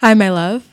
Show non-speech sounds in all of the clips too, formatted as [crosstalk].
Hi, my love.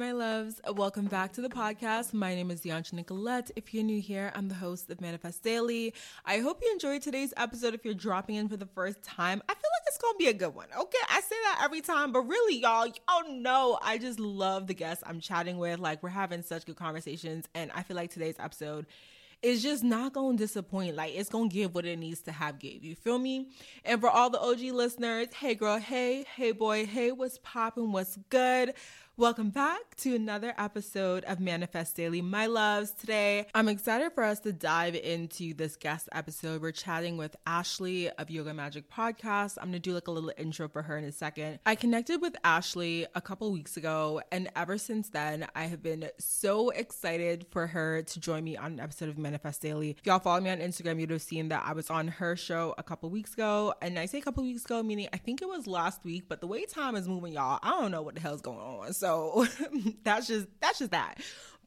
My loves. Welcome back to the podcast. My name is Deandra Nicolette. If you're new here, I'm the host of Manifest Daily. I hope you enjoyed today's episode. If you're dropping in for the first time, I feel like it's gonna be a good one. Okay, I say that every time, but really, y'all, y'all know I just love the guests I'm chatting with. Like, we're having such good conversations, and I feel like today's episode is just not gonna disappoint. Like it's gonna give what it needs to have give. You feel me? And for all the OG listeners, hey girl, hey, hey boy, hey, what's popping? What's good? Welcome back to another episode of Manifest Daily, my loves. Today, I'm excited for us to dive into this guest episode. We're chatting with Ashley of Yoga Magic Podcast. I'm gonna do like a little intro for her in a second. I connected with Ashley a couple weeks ago, and ever since then, I have been so excited for her to join me on an episode of Manifest Daily. If y'all follow me on Instagram, you'd have seen that I was on her show a couple weeks ago. And I say a couple weeks ago, meaning I think it was last week, but the way time is moving, y'all, I don't know what the hell's going on. So so [laughs] that's just that's just that.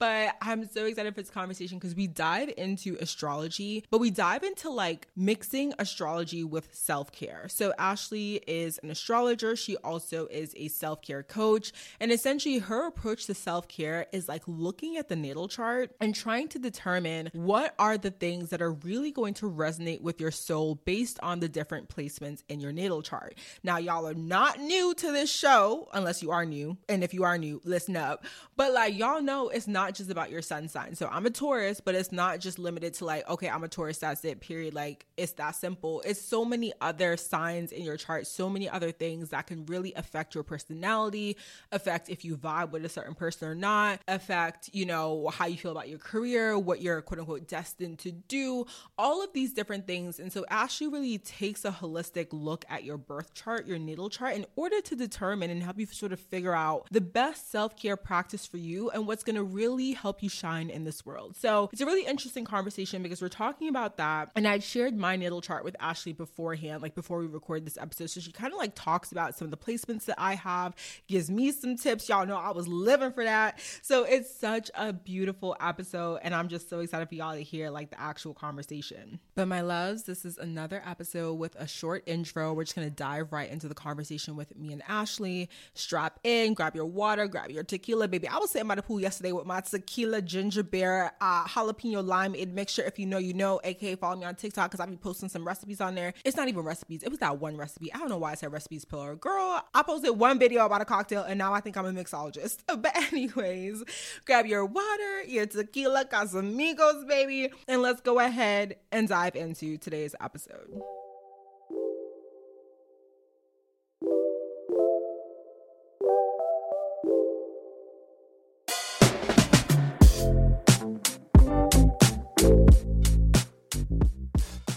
But I'm so excited for this conversation because we dive into astrology, but we dive into like mixing astrology with self care. So, Ashley is an astrologer. She also is a self care coach. And essentially, her approach to self care is like looking at the natal chart and trying to determine what are the things that are really going to resonate with your soul based on the different placements in your natal chart. Now, y'all are not new to this show, unless you are new. And if you are new, listen up. But like, y'all know it's not just about your sun sign. So I'm a Taurus, but it's not just limited to like, okay, I'm a Taurus, that's it, period. Like it's that simple. It's so many other signs in your chart, so many other things that can really affect your personality, affect if you vibe with a certain person or not, affect, you know, how you feel about your career, what you're quote unquote destined to do, all of these different things. And so Ashley really takes a holistic look at your birth chart, your natal chart, in order to determine and help you sort of figure out the best self care practice for you and what's going to really really help you shine in this world. So it's a really interesting conversation because we're talking about that. And I'd shared my natal chart with Ashley beforehand, like before we record this episode. So she kind of like talks about some of the placements that I have, gives me some tips. Y'all know I was living for that. So it's such a beautiful episode. And I'm just so excited for y'all to hear like the actual conversation. But my loves, this is another episode with a short intro. We're just going to dive right into the conversation with me and Ashley. Strap in, grab your water, grab your tequila, baby. I was sitting by the pool yesterday with my tequila, ginger beer, uh, jalapeno lime mixture. If you know, you know. AKA follow me on TikTok because I'll be posting some recipes on there. It's not even recipes. It was that one recipe. I don't know why I said recipes pillar. Girl, I posted one video about a cocktail and now I think I'm a mixologist. [laughs] But anyways, grab your water, your tequila, Casamigos, baby, and let's go ahead and dive into today's episode.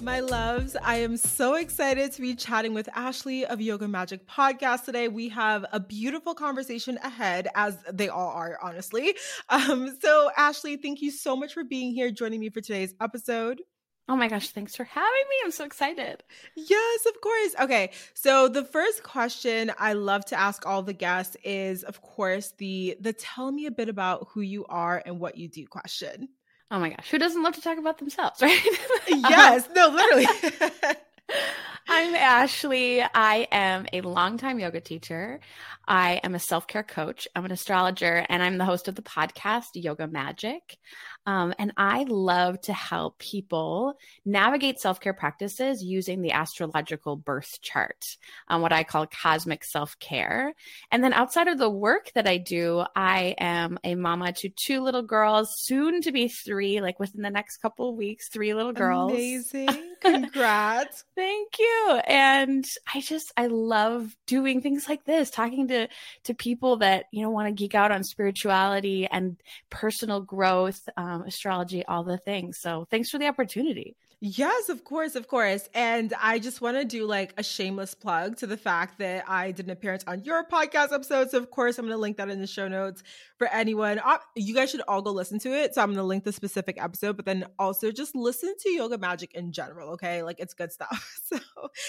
My loves. I am so excited to be chatting with Ashley of Yoga Magic Podcast today. We have a beautiful conversation ahead, as they all are, honestly. Um, so, Ashley, thank you so much for being here, joining me for today's episode. Oh my gosh, thanks for having me. I'm so excited. Yes, of course. Okay. So the first question I love to ask all the guests is of course the the tell me a bit about who you are and what you do question. Oh my gosh, who doesn't love to talk about themselves, [laughs] right? yes, no, literally. [laughs] I'm Ashley. I am a longtime yoga teacher. I am a self care coach. I'm an astrologer, and I'm the host of the podcast Yoga Magic. Um, and I love to help people navigate self care practices using the astrological birth chart, um, what I call cosmic self care. And then outside of the work that I do, I am a mama to two little girls, soon to be three, like within the next couple of weeks, three little girls. Amazing. Congrats. [laughs] Thank you. And I just, I love doing things like this, talking to, to people that, you know, want to geek out on spirituality and personal growth. Um, astrology, all the things. So thanks for the opportunity. Yes, of course, of course. And I just want to do like a shameless plug to the fact that I did an appearance on your podcast episode. So, of course, I'm going to link that in the show notes for anyone. Uh, you guys should all go listen to it. So, I'm going to link the specific episode, but then also just listen to Yoga Magic in general. Okay. Like it's good stuff. [laughs] So,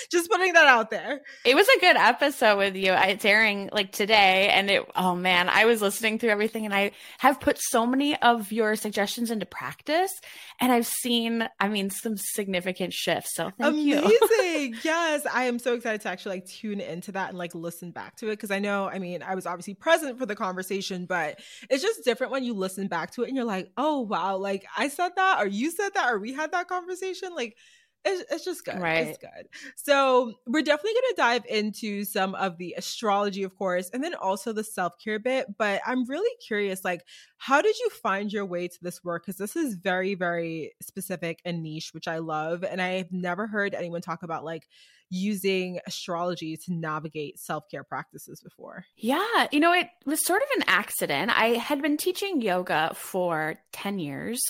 just putting that out there. It was a good episode with you. It's airing like today. And it, oh man, I was listening through everything and I have put so many of your suggestions into practice. And I've seen, I mean, some significant shifts. So thank Amazing. you. Amazing. [laughs] yes. I am so excited to actually like tune into that and like listen back to it. Cause I know, I mean, I was obviously present for the conversation, but it's just different when you listen back to it and you're like, oh wow, like I said that or you said that or we had that conversation. Like it's, it's just good. Right. It's good. So we're definitely going to dive into some of the astrology, of course, and then also the self care bit. But I'm really curious, like, how did you find your way to this work? Because this is very, very specific and niche, which I love, and I've never heard anyone talk about like using astrology to navigate self care practices before. Yeah, you know, it was sort of an accident. I had been teaching yoga for 10 years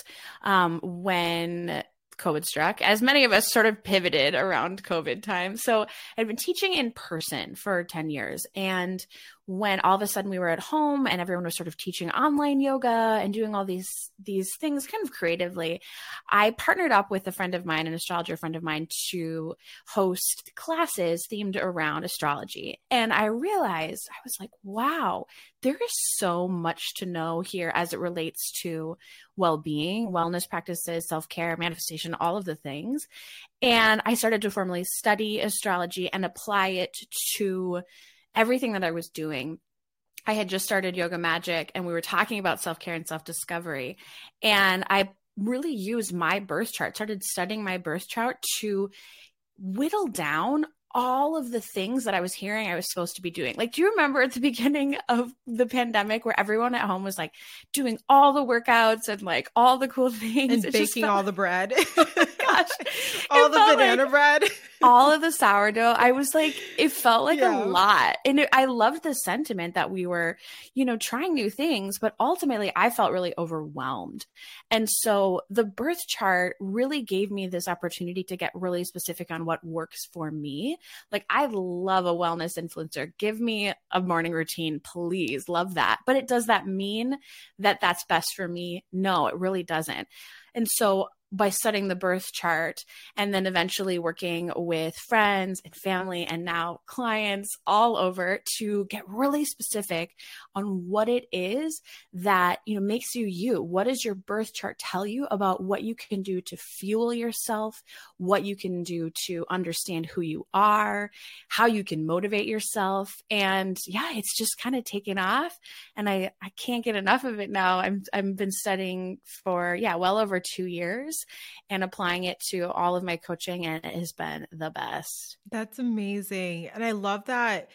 um, when COVID struck, as many of us sort of pivoted around COVID time. So I'd been teaching in person for 10 years. And when all of a sudden we were at home and everyone was sort of teaching online yoga and doing all these these things kind of creatively i partnered up with a friend of mine an astrologer friend of mine to host classes themed around astrology. And i realized i was like wow there is so much to know here as it relates to well-being wellness practices self-care manifestation all of the things. And i started to formally study astrology and apply it to everything that I was doing. I had just started Yoga Magic and we were talking about self care and self discovery. And I really used my birth chart, started studying my birth chart to whittle down all of the things that I was hearing I was supposed to be doing. Like, do you remember at the [laughs] beginning of the pandemic where everyone at home was like doing all the workouts and like all the cool [laughs] things and baking felt- all the bread? [laughs] Oh gosh, all the banana like bread, all of the sourdough. I was like, it felt like yeah. a lot, and it, I loved the sentiment that we were, you know, trying new things, but ultimately, I felt really overwhelmed. And so, the birth chart really gave me this opportunity to get really specific on what works for me. Like, I love a wellness influencer. Give me a morning routine, please. Love that. But it does that mean that that's best for me? No, it really doesn't. And so by studying the birth chart and then eventually working with friends and family and now clients all over to get really specific on what it is that you know makes you you. What does your birth chart tell you about what you can do to fuel yourself what you can do to understand who you are how you can motivate yourself? And yeah it's just kind of taken off and i i can't get enough of it now. I'm i've been studying for yeah well over 2 years and applying it to all of my coaching, and it has been the best. That's amazing. And I love that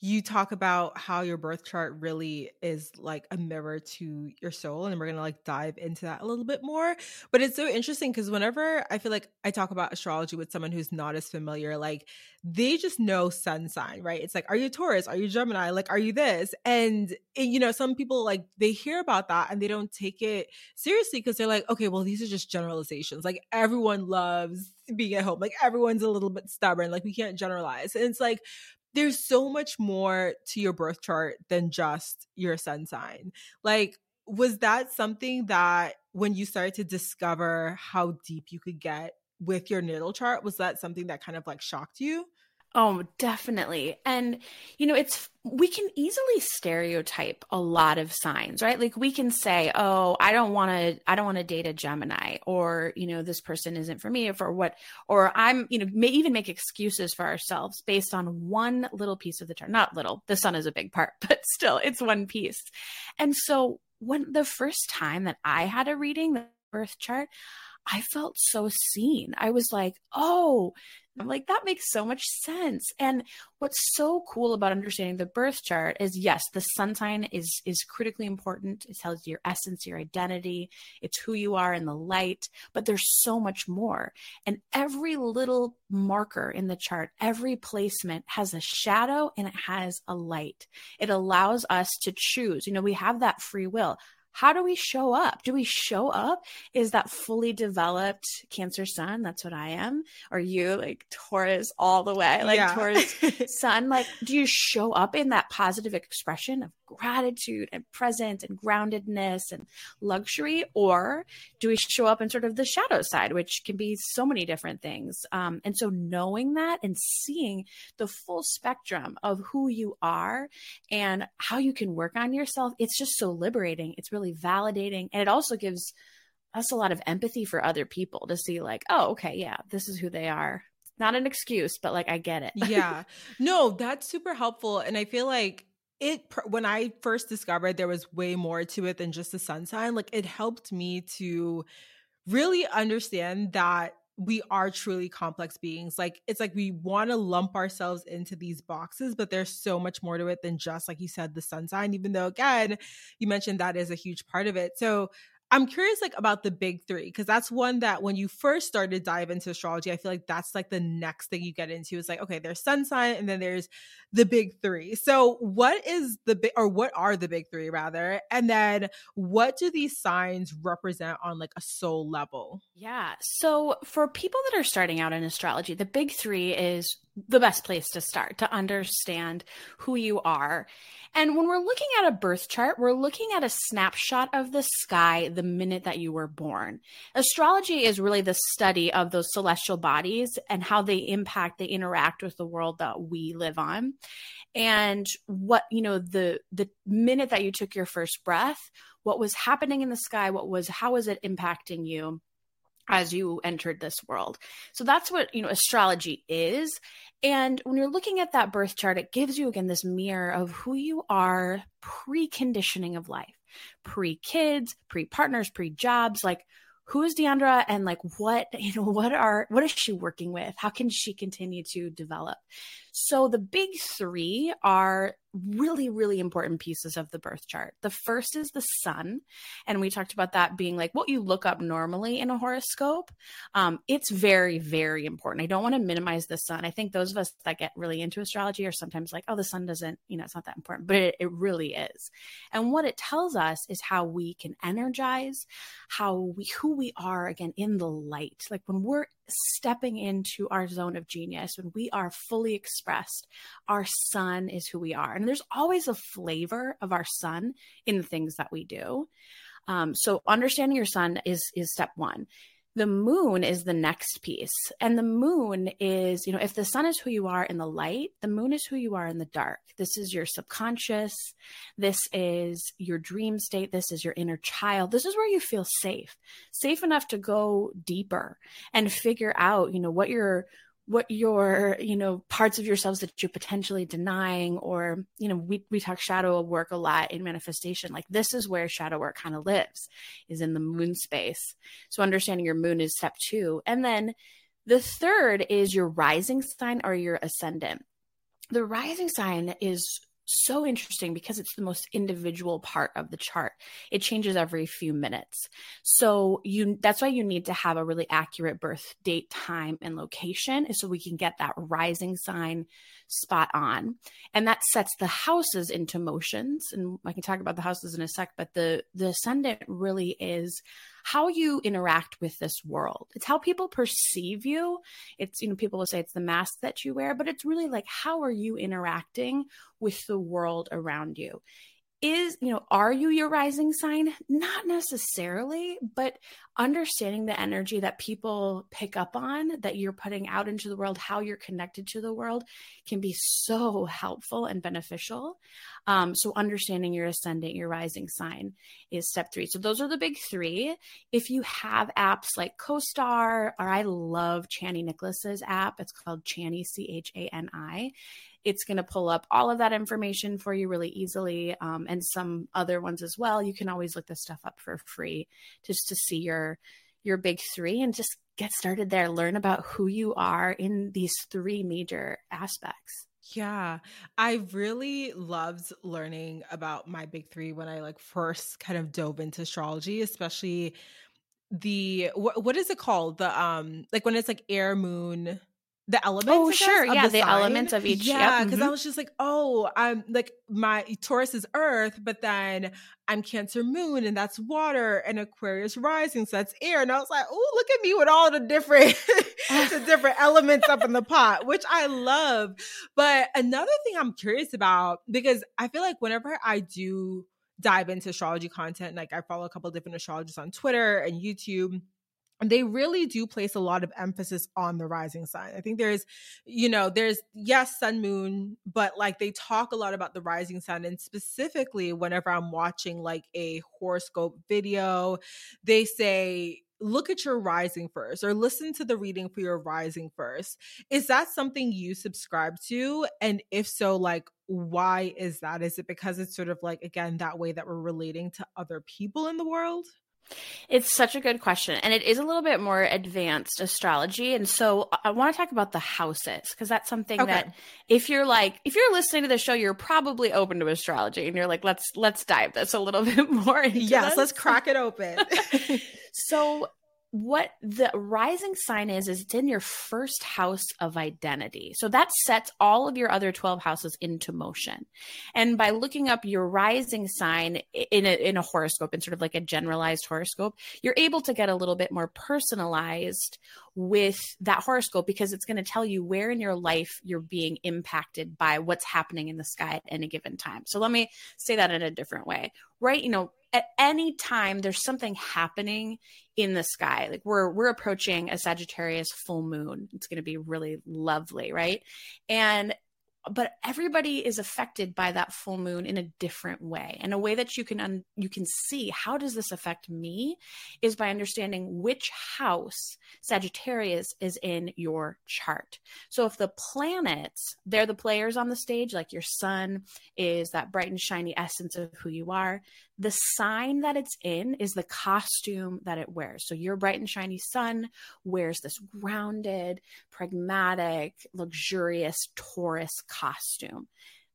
you talk about how your birth chart really is like a mirror to your soul and we're going to like dive into that a little bit more but it's so interesting because whenever i feel like i talk about astrology with someone who's not as familiar like they just know sun sign right? It's like are you taurus? Are you gemini? Like are you this? And it, you know some people like they hear about that and they don't take it seriously because they're like okay well these are just generalizations. Like everyone loves being at home. Like everyone's a little bit stubborn. Like we can't generalize. And it's like there's so much more to your birth chart than just your sun sign. Like, was that something that when you started to discover how deep you could get with your natal chart, was that something that kind of like shocked you? Oh, definitely. And, you know, it's, we can easily stereotype a lot of signs, right? Like we can say, oh, I don't want to, I don't want to date a Gemini or, you know, this person isn't for me or for what, or I'm, you know, may even make excuses for ourselves based on one little piece of the chart. Not little, the sun is a big part, [laughs] but still it's one piece. And so when the first time that I had a reading the birth chart, I felt so seen. I was like, oh, I'm like, that makes so much sense. And what's so cool about understanding the birth chart is yes, the sun sign is is critically important. It tells you your essence, your identity, it's who you are in the light, but there's so much more. And every little marker in the chart, every placement has a shadow and it has a light. It allows us to choose. You know, we have that free will how do we show up? Do we show up? Is that fully developed Cancer sun? That's what I am. Or you like Taurus all the way, like yeah. Taurus [laughs] sun? Like, do you show up in that positive expression of gratitude and presence and groundedness and luxury? Or do we show up in sort of the shadow side, which can be so many different things? Um, and so knowing that and seeing the full spectrum of who you are and how you can work on yourself, it's just so liberating. It's really validating. And it also gives us a lot of empathy for other people to see, like, oh, okay, yeah, this is who they are not an excuse, but like I get it. [laughs] yeah. No, that's super helpful. And I feel like it when I first discovered there was way more to it than just the sun sign, like it helped me to really understand that we are truly complex beings. Like it's like we want to lump ourselves into these boxes, but there's so much more to it than just like you said the sun sign even though again, you mentioned that is a huge part of it. So I'm curious like about the big three because that's one that when you first started to dive into astrology, I feel like that's like the next thing you get into is like okay, there's sun sign and then there's the big three. So what is the big or what are the big three rather, and then what do these signs represent on like a soul level? Yeah. So for people that are starting out in astrology, the big three is the best place to start to understand who you are. And when we're looking at a birth chart, we're looking at a snapshot of the sky the minute that you were born. Astrology is really the study of those celestial bodies and how they impact, they interact with the world that we live on. And what, you know, the the minute that you took your first breath, what was happening in the sky, what was how was it impacting you? As you entered this world. So that's what, you know, astrology is. And when you're looking at that birth chart, it gives you again this mirror of who you are pre-conditioning of life, pre-kids, pre-partners, pre-jobs, like who is Deandra and like what, [laughs] you know, what are what is she working with? How can she continue to develop? So the big 3 are really, really important pieces of the birth chart. The first is the sun. And we talked about that being like what you look up normally in a horoscope. Um, it's very, very important. I don't want to minimize the sun. I think those of us that get really into astrology are sometimes like, oh, the sun doesn't, you know, it's not that important, but it, it really is. And what it tells us is how we can energize, how we, who we are again in the light. Like when we're stepping into our zone of genius, when we are fully expressed, our sun is who we are. And there's always a flavor of our sun in the things that we do. Um, so understanding your sun is is step one the moon is the next piece. And the moon is, you know, if the sun is who you are in the light, the moon is who you are in the dark. This is your subconscious. This is your dream state. This is your inner child. This is where you feel safe, safe enough to go deeper and figure out, you know, what your what your you know parts of yourselves that you're potentially denying or you know we, we talk shadow work a lot in manifestation. Like this is where shadow work kind of lives is in the moon space. So understanding your moon is step two. And then the third is your rising sign or your ascendant. The rising sign is so interesting because it's the most individual part of the chart. It changes every few minutes. So you that's why you need to have a really accurate birth date, time and location so we can get that rising sign spot on. And that sets the houses into motions and I can talk about the houses in a sec, but the the ascendant really is how you interact with this world. It's how people perceive you. It's, you know, people will say it's the mask that you wear, but it's really like, how are you interacting with the world around you? Is you know are you your rising sign? Not necessarily but understanding the energy that people pick up on that you're putting out into the world how you're connected to the world can be so helpful and beneficial. Um, so understanding your ascendant your rising sign is step three. So those are the big three. If you have apps like CoStar or i love chani nicholas's app. It's called chani c-h-a-n-i it's going to pull up all of that information for you really easily um, and some other ones as well. You can always look this stuff up for free just to see your your big three and just get started there. Learn about who you are in these three major aspects. Yeah, I really loved learning about my big three when I like first kind of dove into astrology, especially the what, what is it called? The um like when it's like air moon the elements. Oh, sure, yeah, the, the elements of each. Yeah, because yep. mm-hmm. I was just like, oh, I'm like my Taurus is Earth, but then I'm Cancer Moon, and that's water, and Aquarius rising, so that's air. And I was like, oh, look at me with all the different [laughs] [laughs] the different elements up in the pot, which I love. But another thing I'm curious about because I feel like whenever I do dive into astrology content, like I follow a couple different astrologers on Twitter and YouTube they really do place a lot of emphasis on the rising sign. I think there's, you know, there's yes, sun, moon, but like they talk a lot about the rising sign. And specifically, whenever I'm watching like a horoscope video, they say, look at your rising first or listen to the reading for your rising first. Is that something you subscribe to? And if so, like, why is that? Is it because it's sort of like, again, that way that we're relating to other people in the world? It's such a good question. And it is a little bit more advanced astrology. And so I want to talk about the houses because that's something okay. that if you're like, if you're listening to the show, you're probably open to astrology and you're like, let's, let's dive this a little [laughs] bit more. yes, this. let's crack it open. [laughs] so what the rising sign is is it's in your first house of identity. So that sets all of your other 12 houses into motion. And by looking up your rising sign in a, in a horoscope in sort of like a generalized horoscope you're able to get a little bit more personalized with that horoscope because it's going to tell you where in your life you're being impacted by what's happening in the sky at any given time. So let me say that in a different way. Right you know at any time there's something happening in the sky. Like we're we're approaching a sagittarius full moon. It's going to be really lovely right? And but everybody is affected by that full moon in a different way and a way that you can un- you can see how does this affect me is by understanding which house sagittarius is in your chart so if the planets they're the players on the stage like your sun is that bright and shiny essence of who you are the sign that it's in is the costume that it wears. So your bright and shiny sun wears this grounded, pragmatic, luxurious Taurus costume.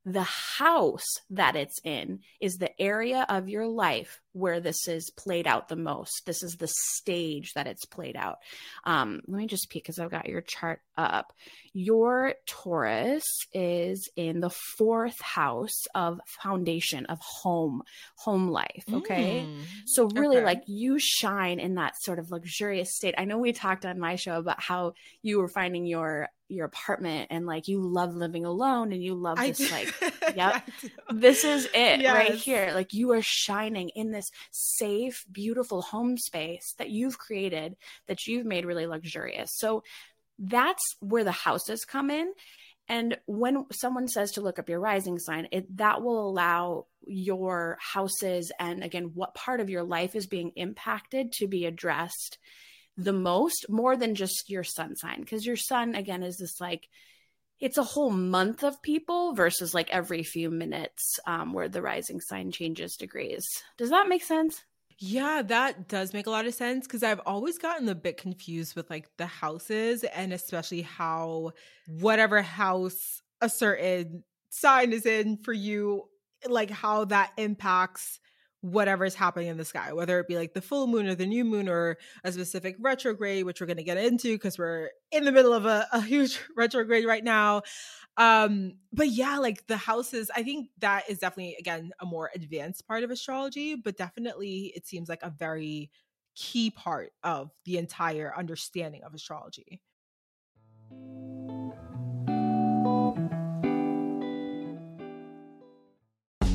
The house that it's in is the area of your life where this is played out the most. This is the stage that it's played out. Um, let me just peek because I've got your chart up. Your Taurus is in the fourth house of foundation of home, home life. Okay. Mm, so, really, okay. like you shine in that sort of luxurious state. I know we talked on my show about how you were finding your your apartment and like you love living alone and you love this like [laughs] yep this is it yes. right here like you are shining in this this safe, beautiful home space that you've created that you've made really luxurious. So that's where the houses come in. And when someone says to look up your rising sign, it that will allow your houses and again what part of your life is being impacted to be addressed the most more than just your sun sign because your sun again is this like it's a whole month of people versus like every few minutes um, where the rising sign changes degrees. Does that make sense? Yeah, that does make a lot of sense because I've always gotten a bit confused with like the houses and especially how whatever house a certain sign is in for you, like how that impacts whatever's happening in the sky, whether it be like the full moon or the new moon or a specific retrograde, which we're going to get into because we're in the middle of a, a huge [laughs] retrograde right now. Um, but yeah, like the houses, I think that is definitely, again, a more advanced part of astrology, but definitely it seems like a very key part of the entire understanding of astrology.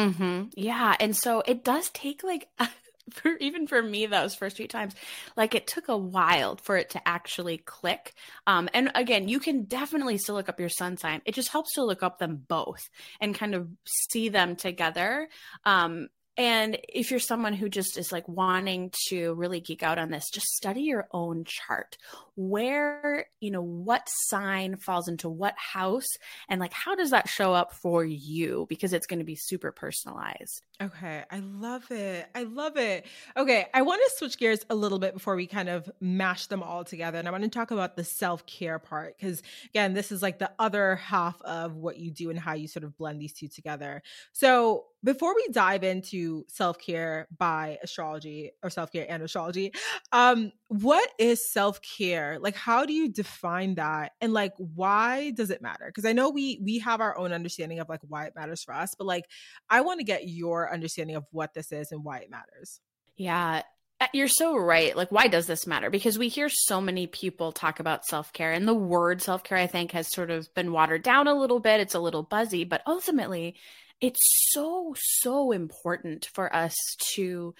Mm-hmm. Yeah. And so it does take like [laughs] for even for me those first few times like it took a while for it to actually click um and again you can definitely still look up your sun sign it just helps to look up them both and kind of see them together um and if you're someone who just is like wanting to really geek out on this, just study your own chart. Where, you know, what sign falls into what house and like how does that show up for you? Because it's going to be super personalized. Okay, I love it. I love it. Okay, I want to switch gears a little bit before we kind of mash them all together. And I want to talk about the self care part because, again, this is like the other half of what you do and how you sort of blend these two together. So, before we dive into self care by astrology or self care and astrology, um, what is self care? Like, how do you define that, and like, why does it matter? Because I know we we have our own understanding of like why it matters for us, but like, I want to get your understanding of what this is and why it matters. Yeah, uh, you're so right. Like, why does this matter? Because we hear so many people talk about self care, and the word self care, I think, has sort of been watered down a little bit. It's a little buzzy, but ultimately, it's so so important for us to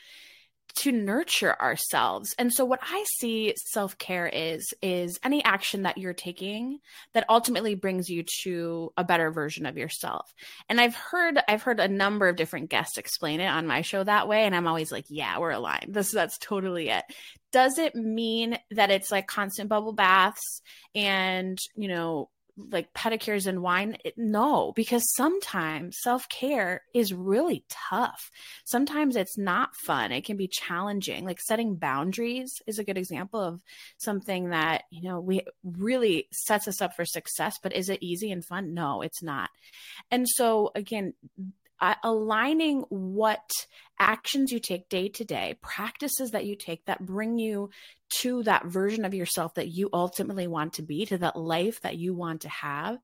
to nurture ourselves. And so what I see self-care is is any action that you're taking that ultimately brings you to a better version of yourself. And I've heard I've heard a number of different guests explain it on my show that way and I'm always like, yeah, we're aligned. [laughs] This that's totally it. Does it mean that it's like constant bubble baths and, you know, like pedicures and wine no because sometimes self-care is really tough. Sometimes it's not fun. It can be challenging. Like setting boundaries is a good example of something that you know we really sets us up for success but is it easy and fun? No it's not. And so again uh, aligning what actions you take day to day, practices that you take that bring you to that version of yourself that you ultimately want to be, to that life that you want to have,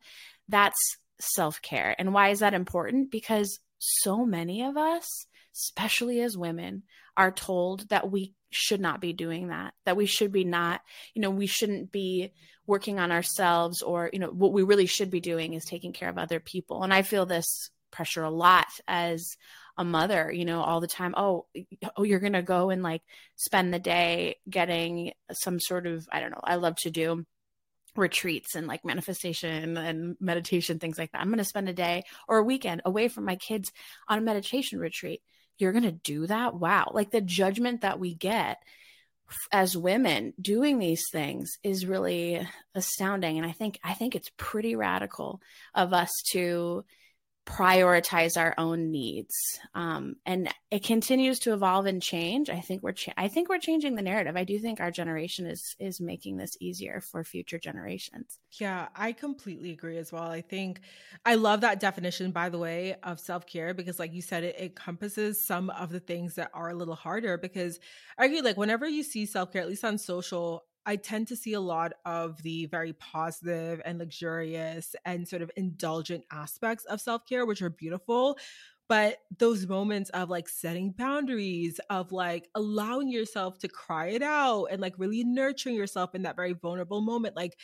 that's self care. And why is that important? Because so many of us, especially as women, are told that we should not be doing that, that we should be not, you know, we shouldn't be working on ourselves or, you know, what we really should be doing is taking care of other people. And I feel this pressure a lot as a mother, you know, all the time. Oh, oh, you're to go and like spend the day getting some sort of, I don't know, I love to do retreats and like manifestation and meditation, things like that. I'm to spend a day or a weekend away from my kids on a meditation retreat. You're to do that? Wow. Like the judgment that we get as women doing these things is really astounding and i think i think it's pretty radical of us to prioritize our own needs. Um, and it continues to evolve and change. I think we're cha- i think we're changing the narrative. I do think our generation is is making this easier for future generations. Yeah i completely agree as well. I think i love that definition by the way of self-care because like you said it encompasses some of the things that are a little harder because i agree like whenever you see self-care at least on social I tend to see a lot of the very positive and luxurious and sort of indulgent aspects of self care, which are beautiful. But those moments of like setting boundaries, of like allowing yourself to cry it out and like really nurturing yourself in that very vulnerable moment, like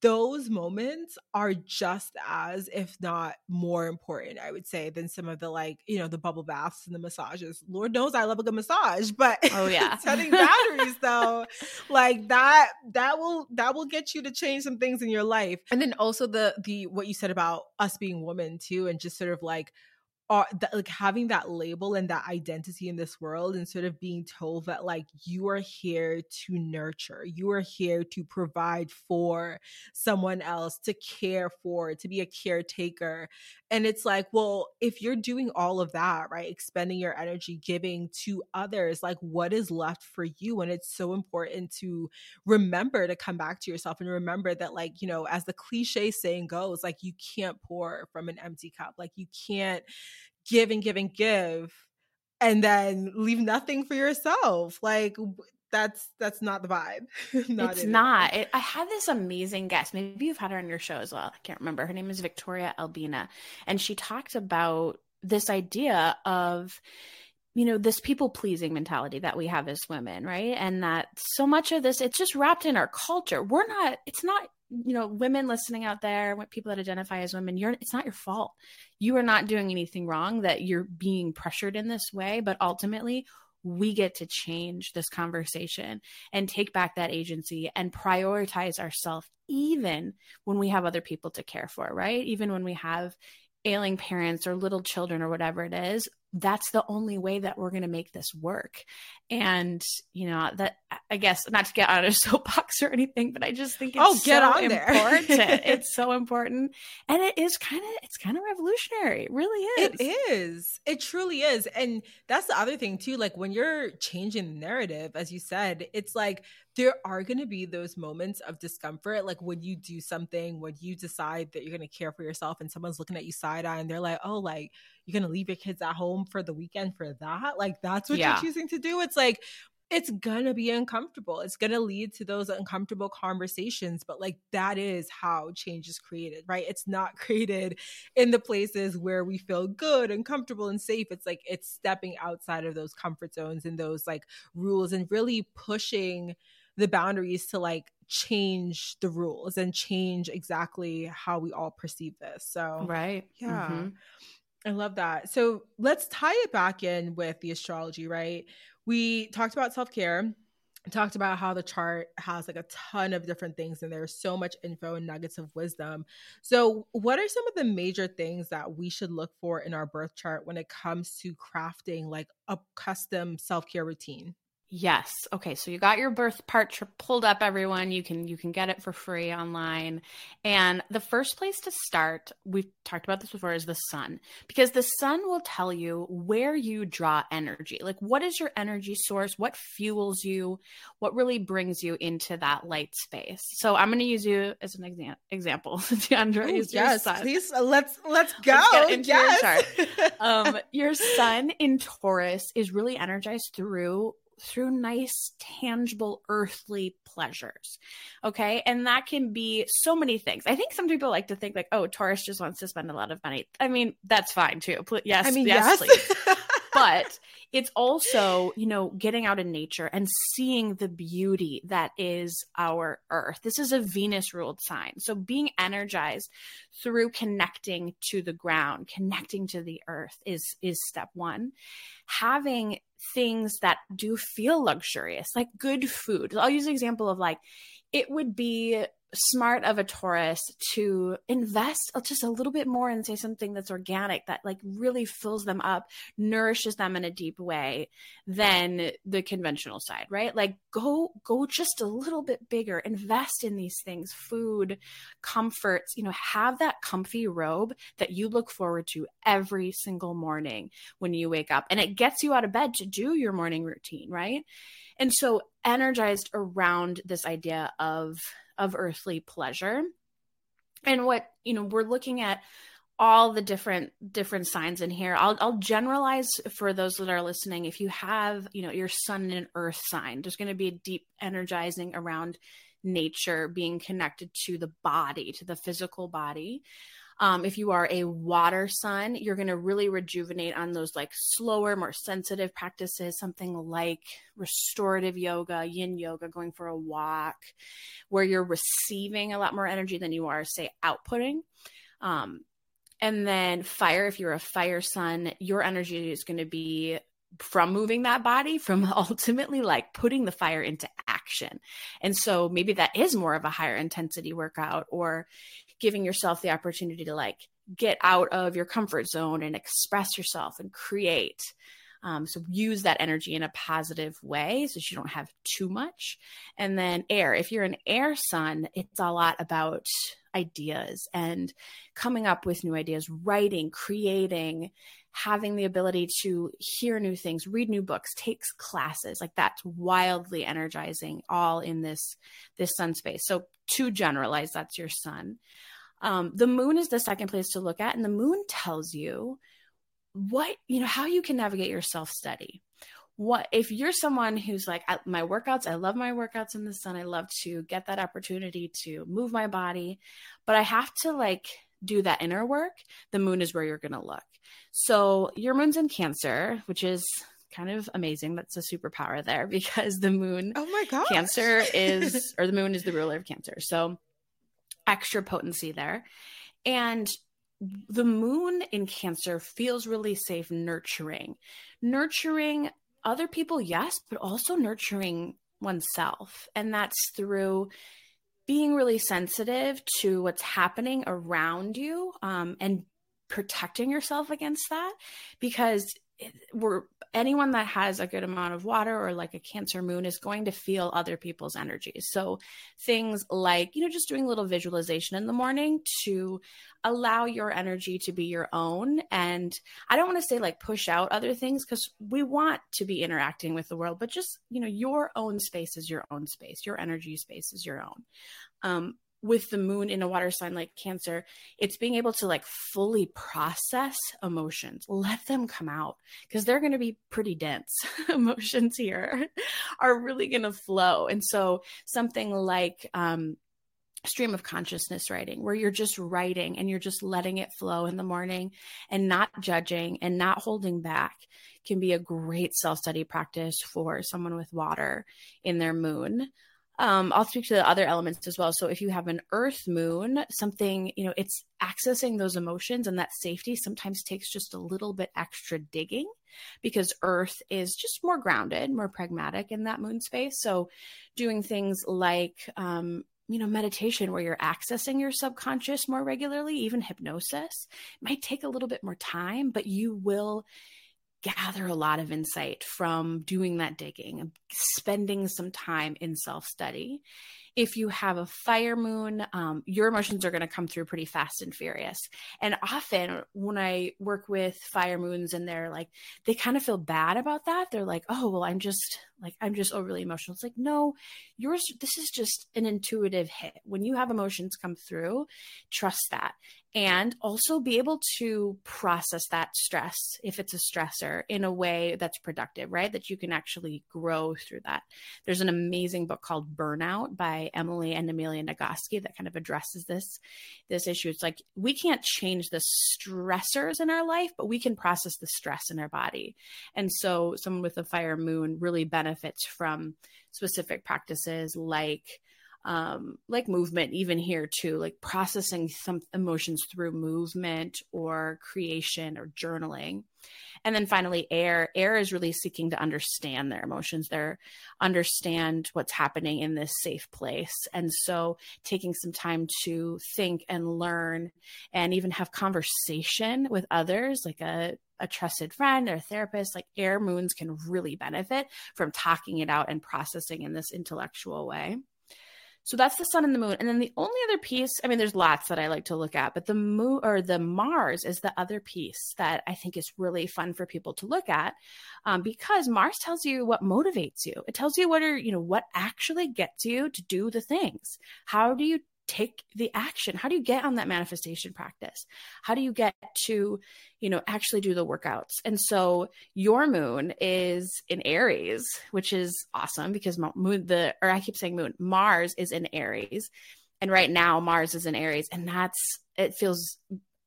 those moments are just as if not more important i would say than some of the like you know the bubble baths and the massages. Lord knows i love a good massage but oh yeah. [laughs] setting boundaries though like that that will that will get you to change some things in your life. And then also the the what you said about us being women too and just sort of like are that like having that label and that identity in this world and sort of being told that like you are here to nurture you are here to provide for someone else to care for to be a caretaker. And it's like well if you're doing all of that right expending your energy giving to others like what is left for you? And it's so important to remember to come back to yourself and remember that like you know as the cliche saying goes like you can't pour from an empty cup. Like you can't give and give and give and then leave nothing for yourself like that's that's not the vibe [laughs] not it's not it, i had this amazing guest maybe you've had her on your show as well i can't remember her name is victoria albina and she talked about this idea of you know this people pleasing mentality that we have as women right and that so much of this it's just wrapped in our culture we're not it's not you know women listening out there people that identify as women you're it's not your fault. You are not doing anything wrong that you're being pressured in this way but ultimately we get to change this conversation and take back that agency and prioritize ourselves even when we have other people to care for right? Even when we have ailing parents or little children or whatever it is that's the only way that we're going to make this work. And you know that i guess not to get on a [laughs] soapbox or anything but i just think it's oh, get so on [laughs] important. It's so important. And it is kind of it's kind of revolutionary. It really is it is. it truly is. And that's the other thing too like when you're changing the narrative as you said it's like there are going to be those moments of discomfort like when you do something when you decide that you're going to care for yourself and someone's looking at you side eye and they're like oh like you're going to leave your kids at home for the weekend for that like that's what yeah. you're choosing to do it's like it's gonna be uncomfortable. It's gonna lead to those uncomfortable conversations, but like that is how change is created, right? It's not [laughs] created in the places where we feel good and comfortable and safe. It's like it's stepping outside of those comfort zones and those like rules and really pushing the boundaries to like change the rules and change exactly how we all perceive this. So, right. Yeah. Mm-hmm. I love that. So, let's tie it back in with the astrology, right? We talked about self care, talked about how the chart has like a ton of different things and there's so much info and nuggets of wisdom. So, what are some of the major things that we should look for in our birth chart when it comes to crafting like a custom self care routine? Yes. Okay. So you got your birth part pulled up, everyone. You can you can get it for free online. And the first place to start, we've talked about this before, is the sun, because the sun will tell you where you draw energy. Like, what is your energy source? What fuels you? What really brings you into that light space? So I'm going to use you as an exa- example. [laughs] Deandra, Ooh, yes, please. Uh, let's let's go. Let's yes. Your, [laughs] um, your sun in Taurus is really energized through through nice, tangible, earthly pleasures. Okay. And that can be so many things. I think some people like to think, like, oh, Taurus just wants to spend a lot of money. I mean, that's fine too. Yes. I mean, yes, yes. [laughs] but it's also, you know, getting out in nature and seeing the beauty that is our earth. This is a Venus ruled sign. So being energized through connecting to the ground, connecting to the earth is is step 1. Having things that do feel luxurious, like good food. I'll use an example of like it would be smart of a Taurus to invest just a little bit more and say something that's organic that like really fills them up, nourishes them in a deep way than the conventional side, right? Like go go just a little bit bigger, invest in these things, food, comforts, you know, have that comfy robe that you look forward to every single morning when you wake up and it gets you out of bed to do your morning routine, right? And so energized around this idea of of earthly pleasure. And what, you know, we're looking at all the different different signs in here. I'll I'll generalize for those that are listening. If you have, you know, your sun and earth sign, there's going to be a deep energizing around nature being connected to the body, to the physical body. Um, if you are a water sun, you're going to really rejuvenate on those like slower, more sensitive practices, something like restorative yoga, yin yoga, going for a walk, where you're receiving a lot more energy than you are, say, outputting. Um, and then fire, if you're a fire sun, your energy is going to be from moving that body, from [laughs] ultimately like putting the fire into action. And so maybe that is more of a higher intensity workout, or giving yourself the opportunity to like get out of your comfort zone and express yourself and create. Um, so use that energy in a positive way so you don't have too much. And then air, if you're an air sun, it's a lot about ideas and coming up with new ideas, writing, creating, having the ability to hear new things, read new books, takes classes. Like that's wildly energizing all in this this sun space. So to generalize, that's your sun. Um, the moon is the second place to look at, and the moon tells you what you know how you can navigate your self study. What if you're someone who's like my workouts? I love my workouts in the sun. I love to get that opportunity to move my body, but I have to like do that inner work. The moon is where you're going to look. So your moon's in Cancer, which is kind of amazing. That's a superpower there [laughs] because the moon, oh my god, Cancer is, or the moon is the ruler of Cancer. So extra potency there. And the moon in Cancer feels really safe, nurturing, nurturing other people, yes, but also nurturing oneself. And that's through being really sensitive to what's happening around you um, and protecting yourself against that because we're anyone that has a good amount of water or like a cancer moon is going to feel other people's energies. So things like you know just doing a little visualization in the morning to allow your energy to be your own. And i don't want to say like push out other things because we want to be interacting with the world but just you know your own space is your own space. Your energy space is your own. Um, with the moon in a water sign like cancer it's being able to like fully process emotions. Let them come out because they're going to be pretty dense. [laughs] Emotions here [laughs] are really going to flow. And so something like um stream of consciousness writing where you're just writing and you're just letting it flow in the morning and not judging and not holding back can be a great self-study practice for someone with water in their moon um, I'll speak to the other elements as well. So if you have an earth moon, something, you know, it's accessing those emotions and that safety sometimes takes just a little bit extra digging because earth is just more grounded, more pragmatic in that moon space. So doing things like, um, you know, meditation where you're accessing your subconscious more regularly, even hypnosis might take a little bit more time, but you will gather a lot of insight from doing that digging, spending some time in self study. If you have a fire moon, um, your emotions are going to come through pretty fast and furious. And often, when I work with fire moons and they're like, they kind of feel bad about that. They're like, oh, well, I'm just like, I'm just overly emotional. It's like, no, yours, this is just an intuitive hit. When you have emotions come through, trust that and also be able to process that stress if it's a stressor in a way that's productive right? That you can actually grow through that. There's an amazing book called burnout by emily and amelia nagoski that kind of addresses this this issue. It's like we can't change the stressors in our life but we can process the stress in our body. And so someone with a fire moon really benefits from specific practices like um, like movement, even here too, like processing some emotions through movement or creation or journaling. And then finally, air. Air is really seeking to understand their emotions. They're understand what's happening in this safe place. And so taking some time to think and learn and even have conversation with others, like a a trusted friend or a therapist, like air moons can really benefit from talking it out and processing in this intellectual way. So that's the sun and the moon. And then the only other piece, I mean, there's lots that I like to look at, but the moon or the Mars is the other piece that I think is really fun for people to look at um, because Mars tells you what motivates you. It tells you what are, you know, what actually gets you to do the things. How do you take the action. How do you get on that manifestation practice? How do you get to you know actually do the workouts? And so your moon is in aries which is awesome because moon the or i keep saying moon mars is in aries. And right now mars is in aries and that's it feels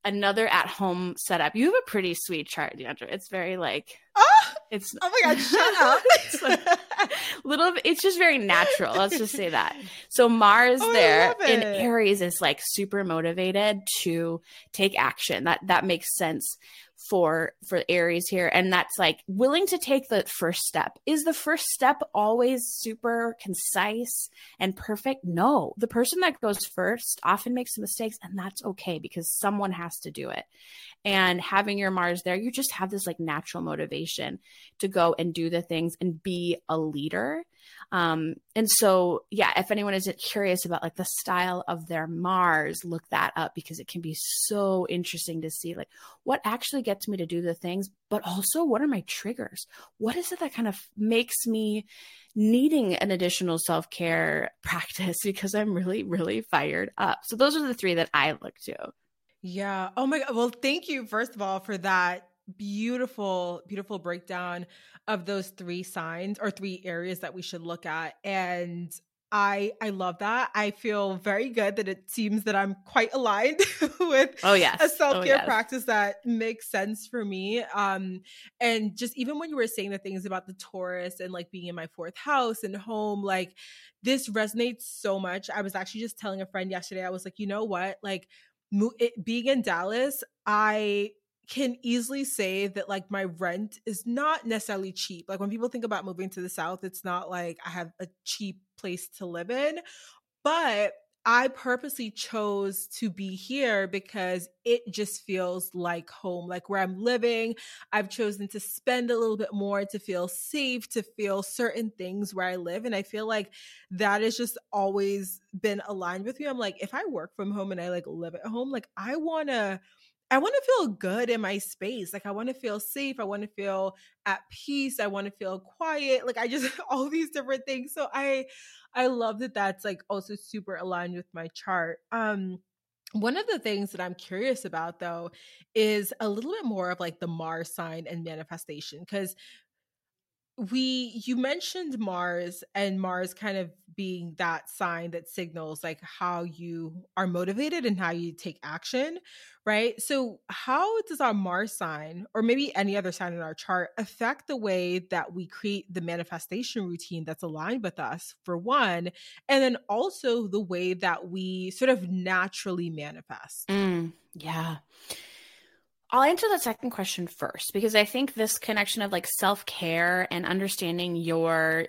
another at home setup. You have a pretty sweet chart deandra. It's very like oh, it's oh my god shut up. [laughs] It's like, [laughs] little it's just very natural let's just say that. So mars oh, there in aries is like super motivated to take action. That that makes sense for for aries here and that's like willing to take the first step. Is the first step always super concise and perfect? No. The person that goes first often makes mistakes and that's okay because someone has to do it. And having your mars there you just have this like natural motivation to go and do the things and be a leader. Um, and so, yeah, if anyone is curious about like the style of their Mars, look that up because it can be so interesting to see like what actually gets me to do the things, but also what are my triggers? What is it that kind of makes me needing an additional self care practice [laughs] because I'm really, really fired up? So, those are the three that I look to. Yeah. Oh my God. Well, thank you, first of all, for that beautiful, beautiful breakdown of those three signs or three areas that we should look at. And I I love that. I feel very good that it seems that I'm quite aligned [laughs] with oh yes a self-care oh, yes. practice that makes sense for me. Um and just even when you were saying the things about the Taurus and like being in my fourth house and home, like this resonates so much. I was actually just telling a friend yesterday. I was like, "You know what? Like it, being in Dallas, I can easily say that like my rent is not necessarily cheap. Like when people think about moving to the South, it's not like I have a cheap place to live in, but I purposely chose to be here because it just feels like home, like where I'm living. I've chosen to spend a little bit more to feel safe, to feel certain things where I live. And I feel like that has just always been aligned with me. I'm like, if I work from home and I like live at home, like I want to I want to feel good in my space. Like I want to feel safe. I want to feel at peace. I want to feel quiet. Like I just [laughs] all these different things. So I I love that that's like also super aligned with my chart. Um one of the things that I'm curious about though is a little bit more of like the Mars sign and manifestation cuz we you mentioned mars and mars kind of being that sign that signals like how you are motivated and how you take action right? So how does our mars sign or maybe any other sign in our chart affect the way that we create the manifestation routine that's aligned with us for one and then also the way that we sort of naturally manifest? Mm, yeah I'll answer the second question first because I think this connection of like self care and understanding your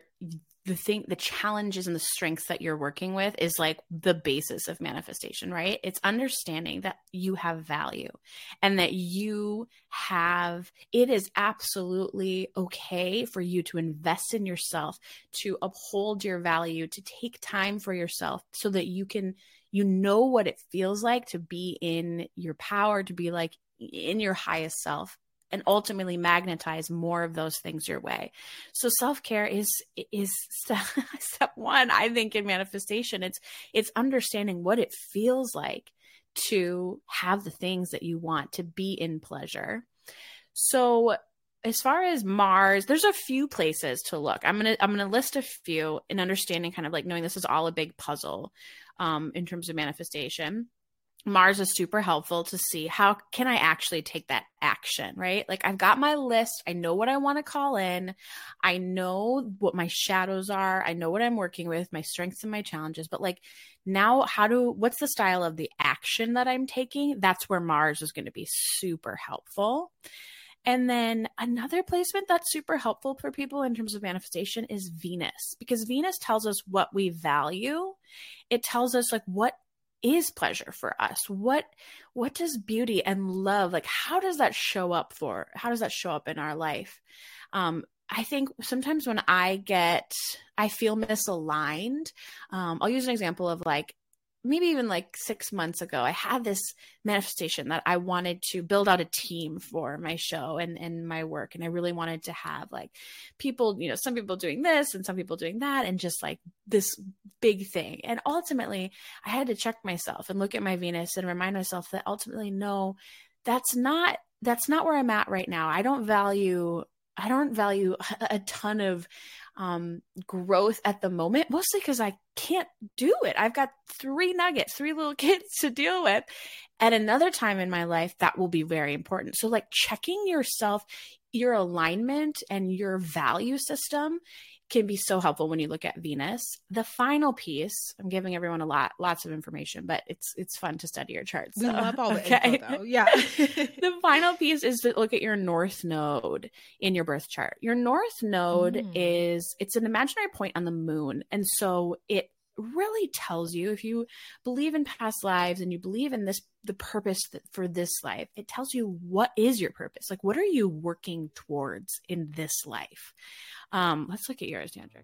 the thing the challenges and the strengths that you're working with is like the basis of manifestation right? It's understanding that you have value and that you have it is absolutely okay for you to invest in yourself to uphold your value to take time for yourself so that you can you know what it feels like to be in your power to be like in your highest self and ultimately magnetize more of those things your way. So self-care is is step, [laughs] step 1 I think in manifestation. It's it's understanding what it feels like to have the things that you want to be in pleasure. So as far as Mars, there's a few places to look. I'm gonna I'm gonna list a few in understanding kind of like knowing this is all a big puzzle um, in terms of manifestation. Mars is super helpful to see how can I actually take that action, right? Like I've got my list, I know what I want to call in, I know what my shadows are, I know what I'm working with, my strengths and my challenges, but like now how do what's the style of the action that I'm taking? That's where Mars is going to be super helpful. And then another placement that's super helpful for people in terms of manifestation is Venus, because Venus tells us what we value. It tells us like what is pleasure for us. What what does beauty and love like how does that show up for how does that show up in our life? Um i think sometimes when i get i feel misaligned um i'll use an example of like maybe even like six months ago, I had this manifestation that I wanted to build out a team for my show and, and my work. And I really wanted to have like people, you know, some people doing this and some people doing that, and just like this big thing. And ultimately, I had to check myself and look at my Venus and remind myself that ultimately, no, that's not that's not where I'm at right now. I don't value I don't value [laughs] a ton of um, growth at the moment, mostly because I can't do it. I've got three nuggets, three little [laughs] kids to deal with. At another time in my life, that will be very important. So, like checking yourself, your alignment, and your value system can be so helpful when you look at Venus. The final piece, I'm giving everyone a lot, lots of information, but it's it's fun to study your charts. So. We love all the okay. info, though. Yeah. [laughs] the final piece is to look at your North Node in your birth chart. Your North Node mm. is it's an imaginary point on the moon, and so it really tells you if you believe in past lives and you believe in this the purpose for this life it tells you what is your purpose like what are you working towards in this life um let's look at yours Deandra.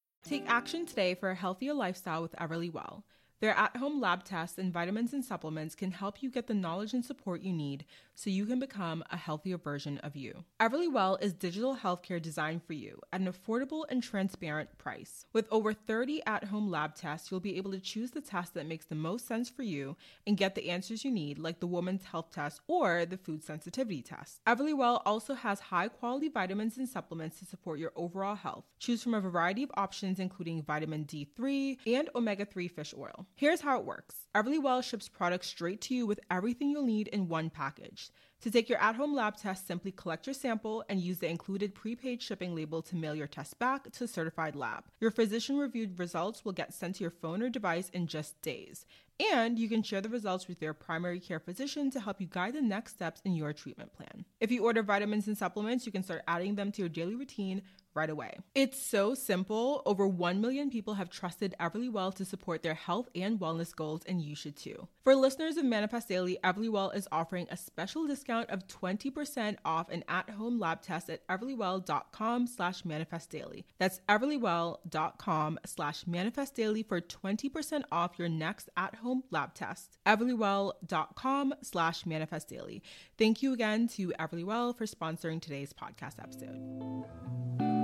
Take action today for a healthier lifestyle with Everlywell. Their at home lab tests and vitamins and supplements can help you get the knowledge and support you need so you can become a healthier version of you. Everlywell is digital healthcare designed for you at an affordable and transparent price. With over 30 at home lab tests, you'll be able to choose the test that makes the most sense for you and get the answers you need, like the Woman's Health Test or the Food Sensitivity Test. Everlywell also has high quality vitamins and supplements to support your overall health. Choose from a variety of options, including vitamin D3 and omega 3 fish oil. Here's how it works Everlywell ships products straight to you with everything you'll need in one package. To take your at home lab test, simply collect your sample and use the included prepaid shipping label to mail your test back to certified lab. Your physician reviewed results will get sent to your phone or device in just days. And you can share the results with your primary care physician to help you guide the next steps in your treatment plan. If you order vitamins and supplements, you can start adding them to your daily routine right away. It's so simple. Over 1 million people have trusted Everlywell to support their health and wellness goals, and you should too. For listeners of Manifest Daily, Everlywell is offering a special discount of 20% off an at-home lab test at everlywell.com slash manifestdaily. That's everlywell.com slash manifestdaily for 20% off your next at-home lab test. everlywell.com slash manifestdaily. Thank you again to Everlywell for sponsoring today's podcast episode.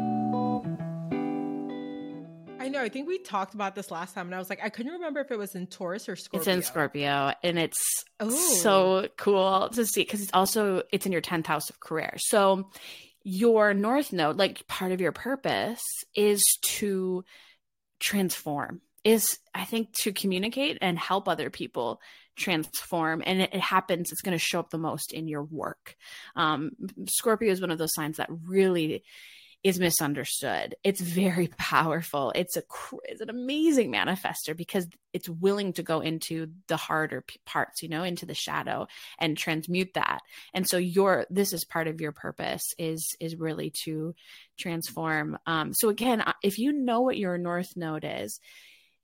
I know. I think we talked about this last time, and I was like, I couldn't remember if it was in Taurus or Scorpio. It's in Scorpio, and it's Oh. so cool to see because it's also it's in your tenth house of career. So your North Node, like part of your purpose, is to transform. Is I think to communicate and help other people transform, and it, it happens. It's going to show up the most in your work. Um, Scorpio is one of those signs that really is misunderstood. It's very [laughs] powerful. It's a it's an amazing manifester because it's willing to go into the harder parts, you know, into the shadow and transmute that. And so your this is part of your purpose is is really to transform. Um, so again, uh, if you know what your north node is,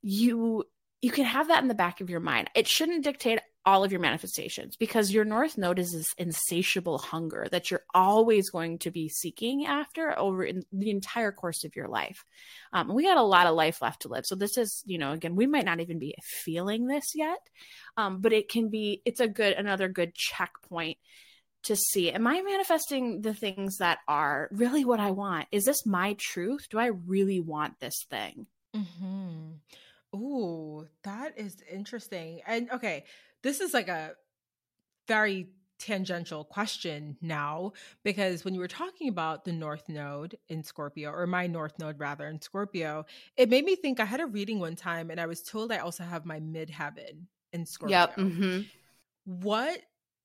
you you can have that in the back of your mind. It shouldn't dictate all of your manifestations because your north node is this insatiable hunger that you're always going to be seeking after over the entire course of your life. Um, we got a lot of life left to live. So this is, you know, again, we might not even be feeling this yet, um, but it can be. It's a good another good checkpoint to see am i manifesting the things that are really what i want is this my truth do i really want this thing Mm-hmm. Ooh, that is interesting. And okay, this is like a very tangential question now because when you were talking about the North Node in Scorpio, or my North Node rather in Scorpio, it made me think I had a reading one time and I was told I also have my midheaven in Scorpio. yep hmm What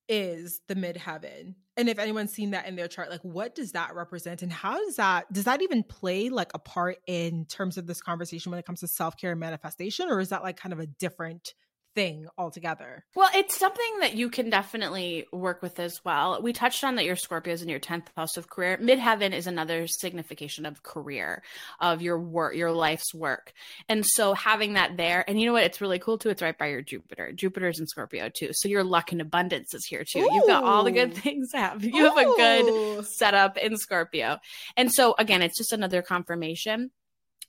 is the midheaven? And if anyone's seen that in their chart, like what does that represent and how does that does that even play like a part in terms of this conversation when it comes to self-care and manifestation or is that like kind of a different thing altogether? Well, it's something that you can definitely work with as well. We touched on that your Scorpio is in your 10th house of career. Midheaven is another signification of career, of your work, your life's work. And so having that there, and you know what? It's really cool too. It's right by your Jupiter. Jupiter's in Scorpio too. So your luck and abundance is here too. You've got all the good things to have. [laughs] You have a good setup in Scorpio. And so again, it's just another confirmation.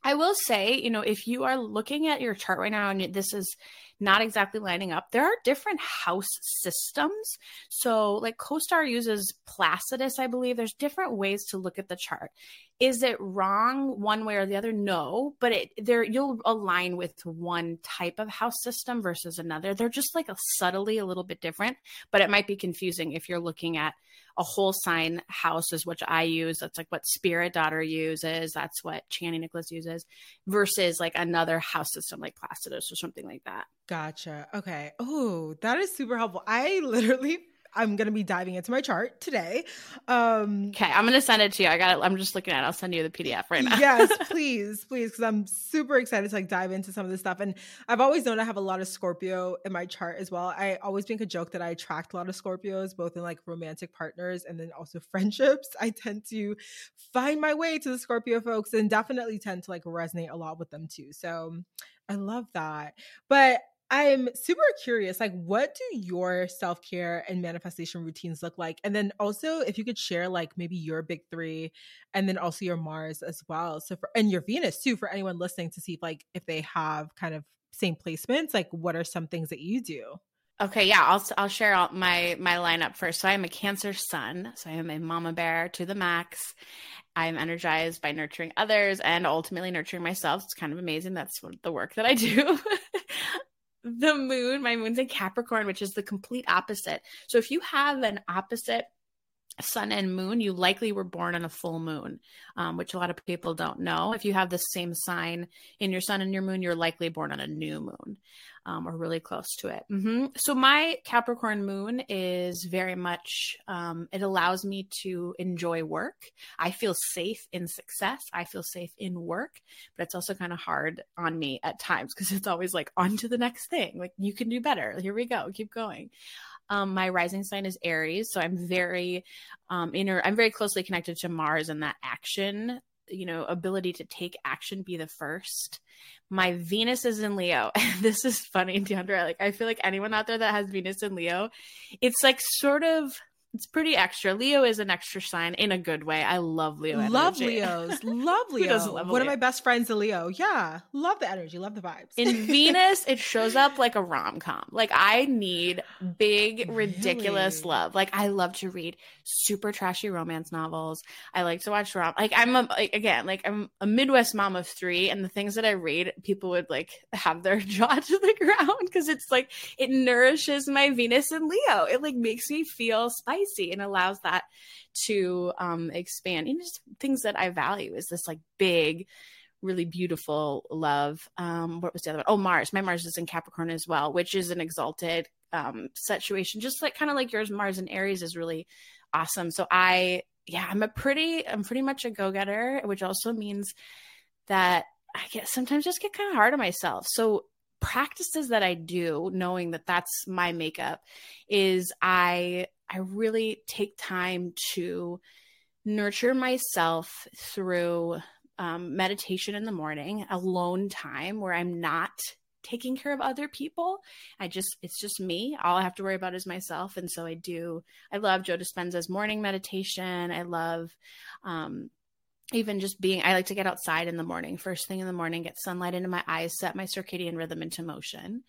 I will say, you know, if you are looking at your chart right now and this is not exactly lining up, there are different house systems. So, like CoStar uses Placidus, I believe. There's different ways to look at the chart. Is it wrong one way or the other? No, but it there you'll align with one type of house system versus another. They're just like a subtly a little bit different, but it might be confusing if you're looking at a whole sign house is what I use. That's like what Spirit Daughter uses. That's what Chani Nicholas uses versus like another house system like Placidus or something like that. Gotcha. Okay. Oh, that is super helpful. I literally I'm gonna be diving into my chart today. Um Okay, I'm gonna send it to you. I got it. I'm just looking at it. I'll send you the PDF right now. yes, [laughs] please, please, because I'm super excited to like dive into some of this stuff. And I've always known I have a lot of Scorpio in my chart as well. I always make a joke that I attract a lot of Scorpios, both in like romantic partners and then also [laughs] friendships. I tend to find my way to the Scorpio folks and definitely tend to like resonate a lot with them too. So I love that. But I'm super curious, like, what do your self care and manifestation routines look like? And then also, if you could share, like, maybe your big three, and then also your Mars as well. So, for and your Venus too, for anyone listening to see, like, if they have kind of same placements, like, what are some things that you do? Okay, yeah, I'll I'll share all my my lineup first. So I am a Cancer Sun, so I am a mama bear to the max. I'm energized by nurturing others and ultimately nurturing myself. It's kind of amazing. That's the work that I do. [laughs] the moon, my moon's in Capricorn, which is the complete opposite. So if you have an opposite sun and moon, you likely were born on a full moon, um, which a lot of people don't know. If you have the same sign in your sun and your moon, you're likely born on a new moon um, or really close to it. Mm-hmm. So my Capricorn moon is very much, um, it allows me to enjoy work. I feel safe in success. I feel safe in work, but it's also kind of hard on me at times because it's always like on to the next thing. Like you can do better. Here we go. Keep going. Um, my rising sign is Aries, so I'm very um, inner. I'm very closely connected to Mars and that action, you know, ability to take action, be the first. My Venus is in Leo. [laughs] this is funny, Deandra. Like I feel like anyone out there that has Venus in Leo, it's like sort of it's pretty extra. Leo is an extra sign in a good way. I love Leo. Energy. Love [laughs] Leos. Love Leo. love One Leo? of my best friends, a Leo. Yeah. Love the energy. Love the vibes. in [laughs] Venus, it shows up like a rom com. Like I need big, ridiculous really? love. Like I love to read super trashy romance novels. I like to watch rom. Like I'm a, like, again, like I'm a Midwest mom of three, and the things that I read, people would like have their [laughs] jaw to the ground because it's like it nourishes my Venus and Leo. It like makes me feel spicy and allows that to um, expand. And just things that I value is this like big, really beautiful love. Um, what was the other one? Oh, Mars. My Mars is in Capricorn as well, which is an exalted um, situation, just like kind of like yours. Mars and Aries is really awesome. So I, yeah, I'm a pretty, I'm pretty much a go getter, which also means that I get sometimes just get kind of hard on myself. So practices that I do, knowing that that's my makeup, is I I really take time to nurture myself through um, meditation in the morning, alone time where I'm not taking care of other people. I just, it's just me. All I have to worry about is myself. And so I do, I love Joe Dispenza's morning meditation. I love, um, even just being, I like to get outside in the morning, first thing in the morning, get sunlight into my eyes, set my circadian rhythm into motion.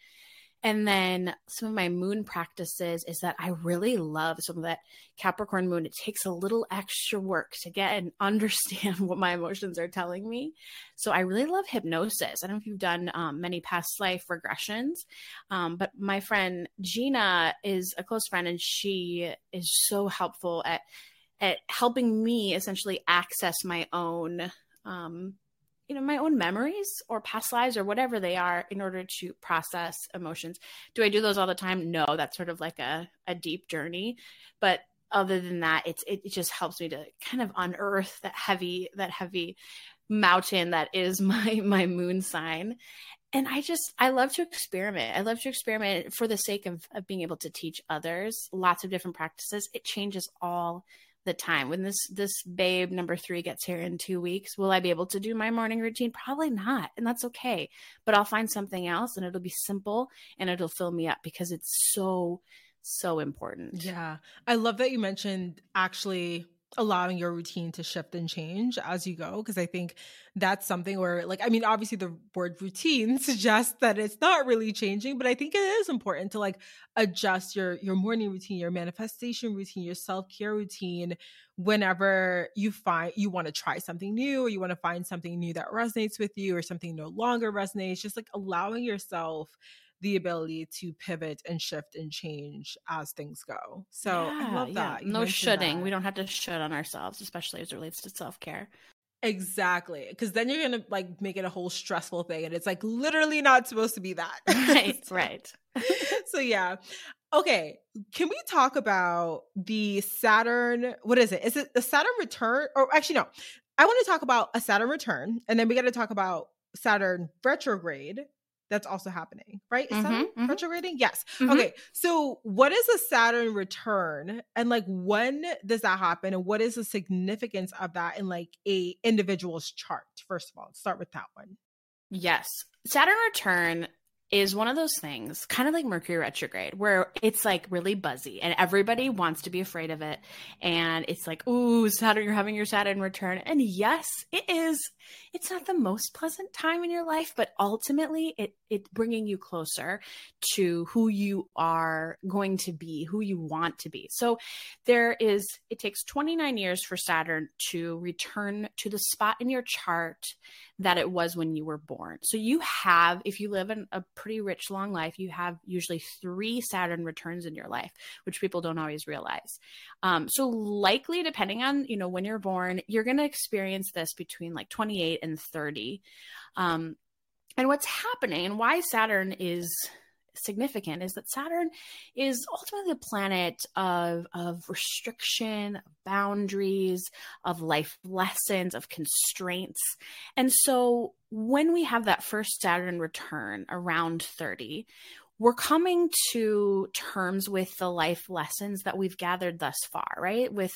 And then some of my moon practices is that I really love some of that Capricorn moon. It takes a little extra work to get and [laughs] understand what my emotions are telling me. So I really love hypnosis. I don't know if you've done um, many past life regressions, um, but my friend Gina is a close friend and she is so helpful at at helping me essentially access my own um, you know my own memories or past lives or whatever they are in order to process emotions. Do i do those all the time? No that's sort of like a, a deep journey. But other than that it's it, just helps me to kind of unearth that heavy that heavy mountain that is [laughs] my my moon sign. And i just i love to experiment. I love to experiment for the sake of, of being able to teach others lots of different practices. It changes all the time. When this this babe number three gets here in two weeks will i be able to do my morning routine? Probably not and that's okay. But i'll find something else and it'll be simple and it'll fill me up because it's so so important. Yeah. I love that you mentioned actually allowing your routine to shift and change as you go because i think that's something where like i mean obviously the word routine [laughs] suggests that it's not really changing but i think it is important to like adjust your your morning routine your manifestation routine your self-care routine whenever you find you want to try something new or you want to find something new that resonates with you or something no longer resonates just like allowing yourself the ability to pivot and shift and change as things go. So yeah, I love that. Yeah. No shoulding. That. We don't have to should on ourselves, especially as it relates to self care. Exactly. Because then you're going to like make it a whole stressful thing. And it's like literally not supposed to be that. [laughs] Right. [laughs] right. [laughs] so, yeah. Okay. Can we talk about the Saturn? What is it? Is it the Saturn return? Or actually, no. I want to talk about a Saturn return. And then we got to talk about Saturn retrograde that's also happening, right? Is mm-hmm, mm-hmm. retrograding? Yes. Mm-hmm. Okay. So, what is a Saturn return, and like when does that happen, and what is the significance of that in like a individual's chart? First of all, let's start with that one. Yes, Saturn return is one of those things, kind of like Mercury retrograde, where it's like really buzzy and everybody wants to be afraid of it. And it's like, ooh, Saturn, you're having your Saturn return. And yes, it is. It's not the most pleasant time in your life, but ultimately it it's bringing you closer to who you are going to be, who you want to be. So there is, it takes 29 years for Saturn to return to the spot in your chart that it was when you were born. So you have, if you live in a pretty rich, long life, you have usually three Saturn returns in your life, which people don't always realize. Um, so likely, depending on you know when you're born, you're going to experience this between like 28 and 30. Um, and what's happening and why Saturn is significant is that Saturn is ultimately a planet of, of restriction, of boundaries, of life lessons, of constraints. And so when we have that first Saturn return around 30, we're coming to terms with the life lessons that we've gathered thus far, right? With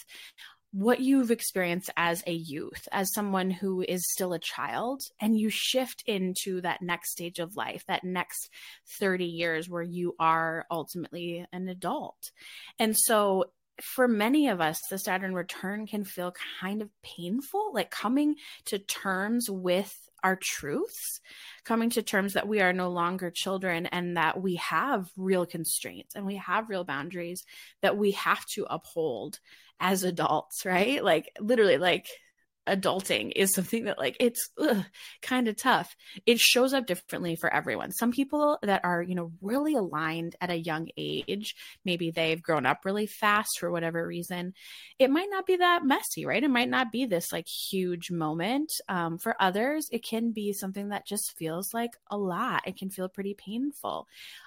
what you've experienced as a youth, as someone who is still a child, and you shift into that next stage of life, that next 30 years where you are ultimately an adult. And so, for many of us, the Saturn return can feel kind of painful, like coming to terms with our truths, coming to terms that we are no longer children and that we have real constraints and we have real boundaries that we have to uphold as adults, right? Like literally like adulting is something that like it's kind of tough. It shows up differently for everyone. Some people that are you know really aligned at a young age maybe they've grown up really fast for whatever reason it might not be that messy right? It might not be this like huge moment. Um, for others it can be something that just feels like a lot. It can feel pretty painful.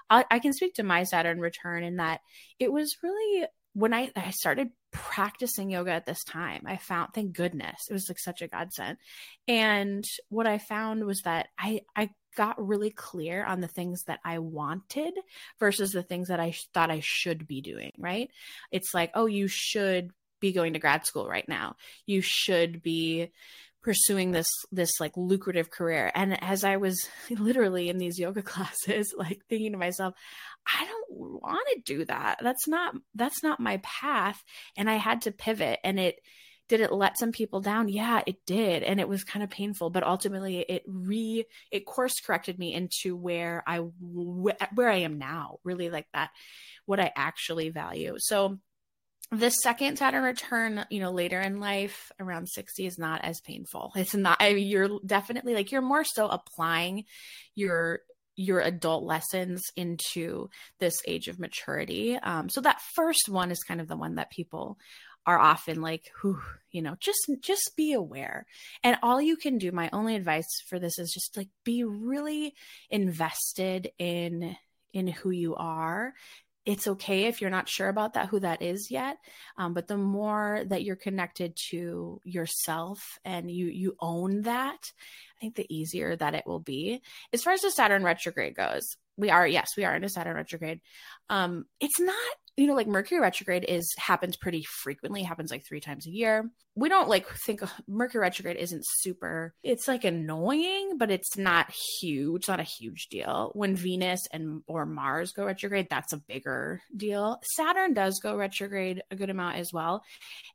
I, I can speak to my saturn return in that it was really when I, I started practicing yoga at this time, I found, thank goodness, it was like such a godsend. And what I found was that I, I got really clear on the things that I wanted versus the things that I thought I should be doing, right? It's like, oh, you should be going to grad school right now. You should be pursuing this this like lucrative career. And as i was [laughs] literally in these yoga classes [laughs] like thinking to myself i don't want to do that. That's not that's not my path. And i had to pivot and it did it let some people down? Yeah it did. And it was kind of painful but ultimately it re it course corrected me into where i where i am now really like that what i actually value. So the second Saturn return, you know, later in life, around 60, is not as painful. [laughs] It's not, I mean, you're definitely like, you're more so applying your your adult lessons into this age of maturity. Um, so that first one is kind of the one that people are often like, whew, you know, just just be aware. And all you can do, my only advice for this is just like be really invested in in who you are it's okay if you're not sure about that, who that is yet. Um, but the more that you're connected to yourself and you you own that, I think the easier that it will be. As far as the Saturn retrograde goes, we are yes, we are in a Saturn retrograde. Um, it's not you know, like Mercury retrograde is happens pretty frequently, happens like three times a year. We don't like think Mercury retrograde isn't super, it's like annoying, but it's not huge, it's not a huge deal. When Venus and or Mars go retrograde, that's a bigger deal. Saturn does go retrograde a good amount as well.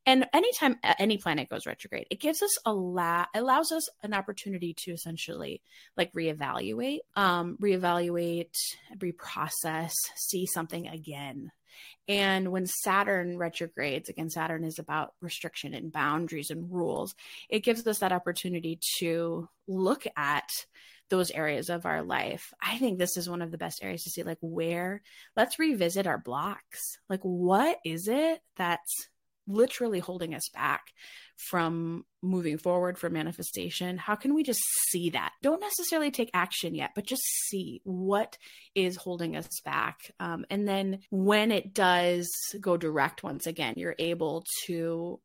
And anytime any planet goes retrograde, it gives us a lot, allows us an opportunity to essentially like reevaluate, um, reevaluate, reprocess, see something again and when Saturn retrogrades, again, Saturn is about restriction and boundaries and rules, it gives us that opportunity to look at those areas of our life. I think this is one of the best areas to see, like, where let's revisit our blocks. Like, what is it that's literally holding us back from moving forward for manifestation how can we just see that don't necessarily take action yet but just see what is holding us back um, and then when it does go direct once again you're able to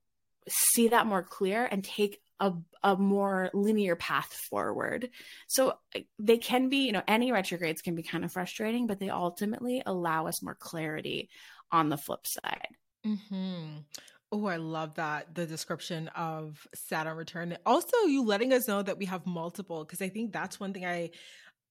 see that more clear and take a, a more linear path forward. So they can be, you know, any retrogrades can be kind of frustrating, but they ultimately allow us more clarity on the flip side. Mm-hmm. Oh, I love that the description of Saturn return. Also, you letting us know that we have multiple because I think that's one thing I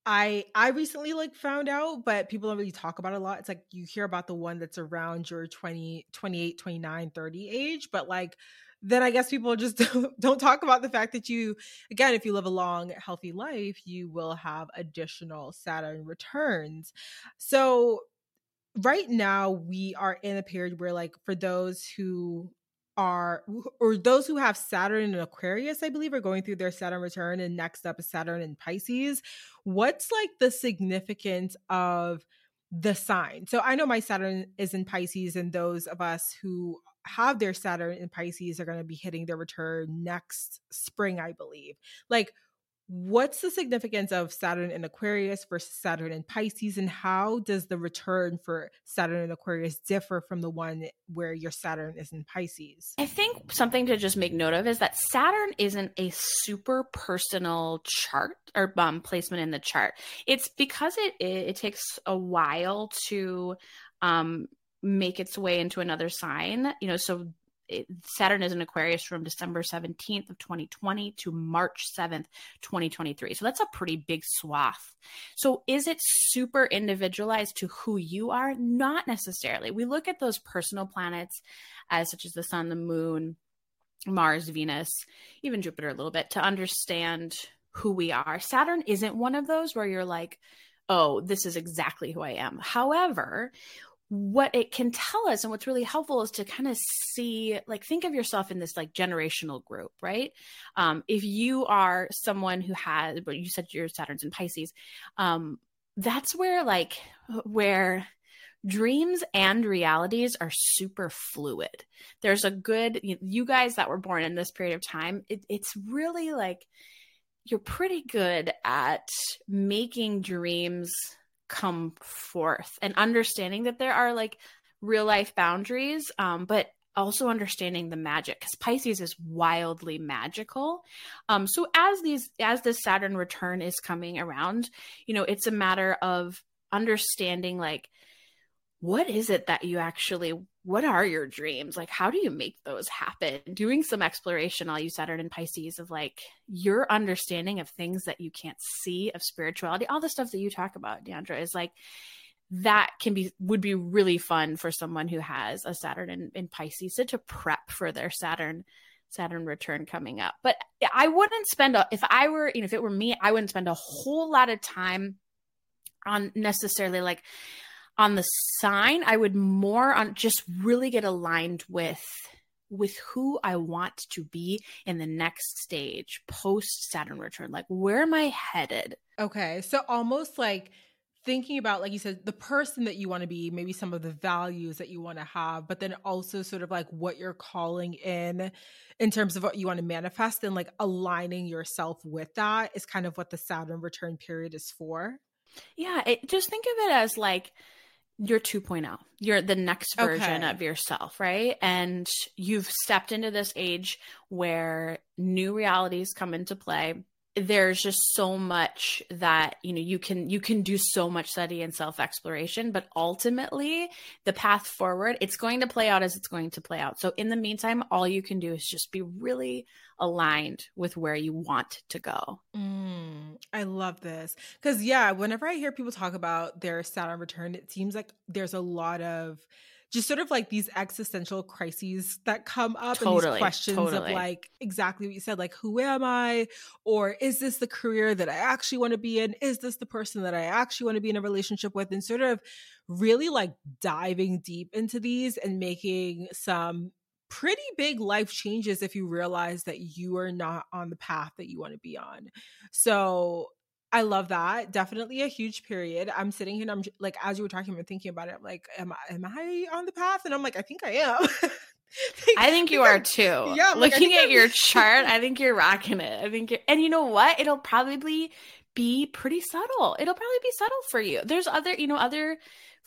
I I recently like found out, but people don't really talk about a lot. It's like you hear about the one that's around your 20, 28, 29, 30 age, but like then I guess people just [laughs] don't, don't talk about the fact that you, again, if you live a long, healthy life, you will have additional Saturn returns. So, right now, we are in a period where, like, for those who are or those who have Saturn in Aquarius, I believe, are going through their Saturn return, and next up is Saturn in Pisces. What's like the significance of the sign? So I know my Saturn is in Pisces, and those of us who have their Saturn in Pisces are going to be hitting their return next spring, I believe. Like, what's the significance of Saturn in Aquarius versus Saturn in Pisces, and how does the return for Saturn in Aquarius differ from the one where your Saturn is in Pisces? I think something to just make note of is that Saturn isn't a super personal chart or um, placement in the chart. It's because it it, it takes a while to um, make its way into another sign. You know, so Saturn is in Aquarius from December 17th of 2020 to March 7th, 2023. So that's a pretty big swath. So is it super individualized to who you are? Not necessarily. We look at those personal planets as such as the sun, the moon, Mars, Venus, even Jupiter a little bit to understand who we are. Saturn isn't one of those where you're like, oh, this is exactly who I am. However, what it can tell us and what's really helpful is to kind of see like think of yourself in this like generational group right? Um if you are someone who has but you said your saturn's in pisces um that's where like where dreams and realities are super fluid. There's a good you guys that were born in this period of time it, it's really like you're pretty good at making dreams come forth and understanding that there are like real life boundaries um, but also understanding the magic because pisces is wildly magical. Um, so as these as this saturn return is coming around you know it's a matter of understanding like what is it that you actually what are your dreams? Like how do you make those happen? Doing some exploration all you saturn and pisces of like your understanding of things that you can't see of spirituality all the stuff that you talk about deandra is like that can be would be really fun for someone who has a saturn in, in pisces to, to prep for their saturn saturn return coming up. But i wouldn't spend a if i were you know if it were me i wouldn't spend a whole lot of time on necessarily like on the sign i would more on just really get aligned with with who i want to be in the next stage post saturn return like where am i headed? Okay so almost like thinking about like you said the person that you want to be maybe some of the values that you want to have but then also sort of like what you're calling in in terms of what you want to manifest and like aligning yourself with that is kind of what the saturn return period is for. Yeah it, just think of it as like you're 2.0 you're the next version okay. of yourself right? And you've stepped into this age where new realities come into play there's just so much that you know you can you can do so much study and self exploration but ultimately the path forward it's going to play out as it's going to play out. So in the meantime all you can do is just be really aligned with where you want to go. Mm, i love this. Because yeah whenever i hear people talk about their saturn return it seems like there's a lot of just sort of like these existential crises that come up totally, and these questions totally. of like exactly what you said like who am i? Or is this the career that i actually want to be in? Is this the person that i actually want to be in a relationship with? And sort of really like diving deep into these and making some pretty big life changes if you realize that you are not on the path that you want to be on. So I love that. Definitely a huge period. I'm sitting here and I'm like, as you were talking, I'm thinking about it. I'm like, am I, am I on the path? And I'm like, I think I am. [laughs] I think [laughs] you are too. Yeah. Looking like, at your [laughs] chart, I think you're rocking it. I think you're, and you know what? It'll probably be pretty subtle. It'll probably be subtle for you. There's other, you know, other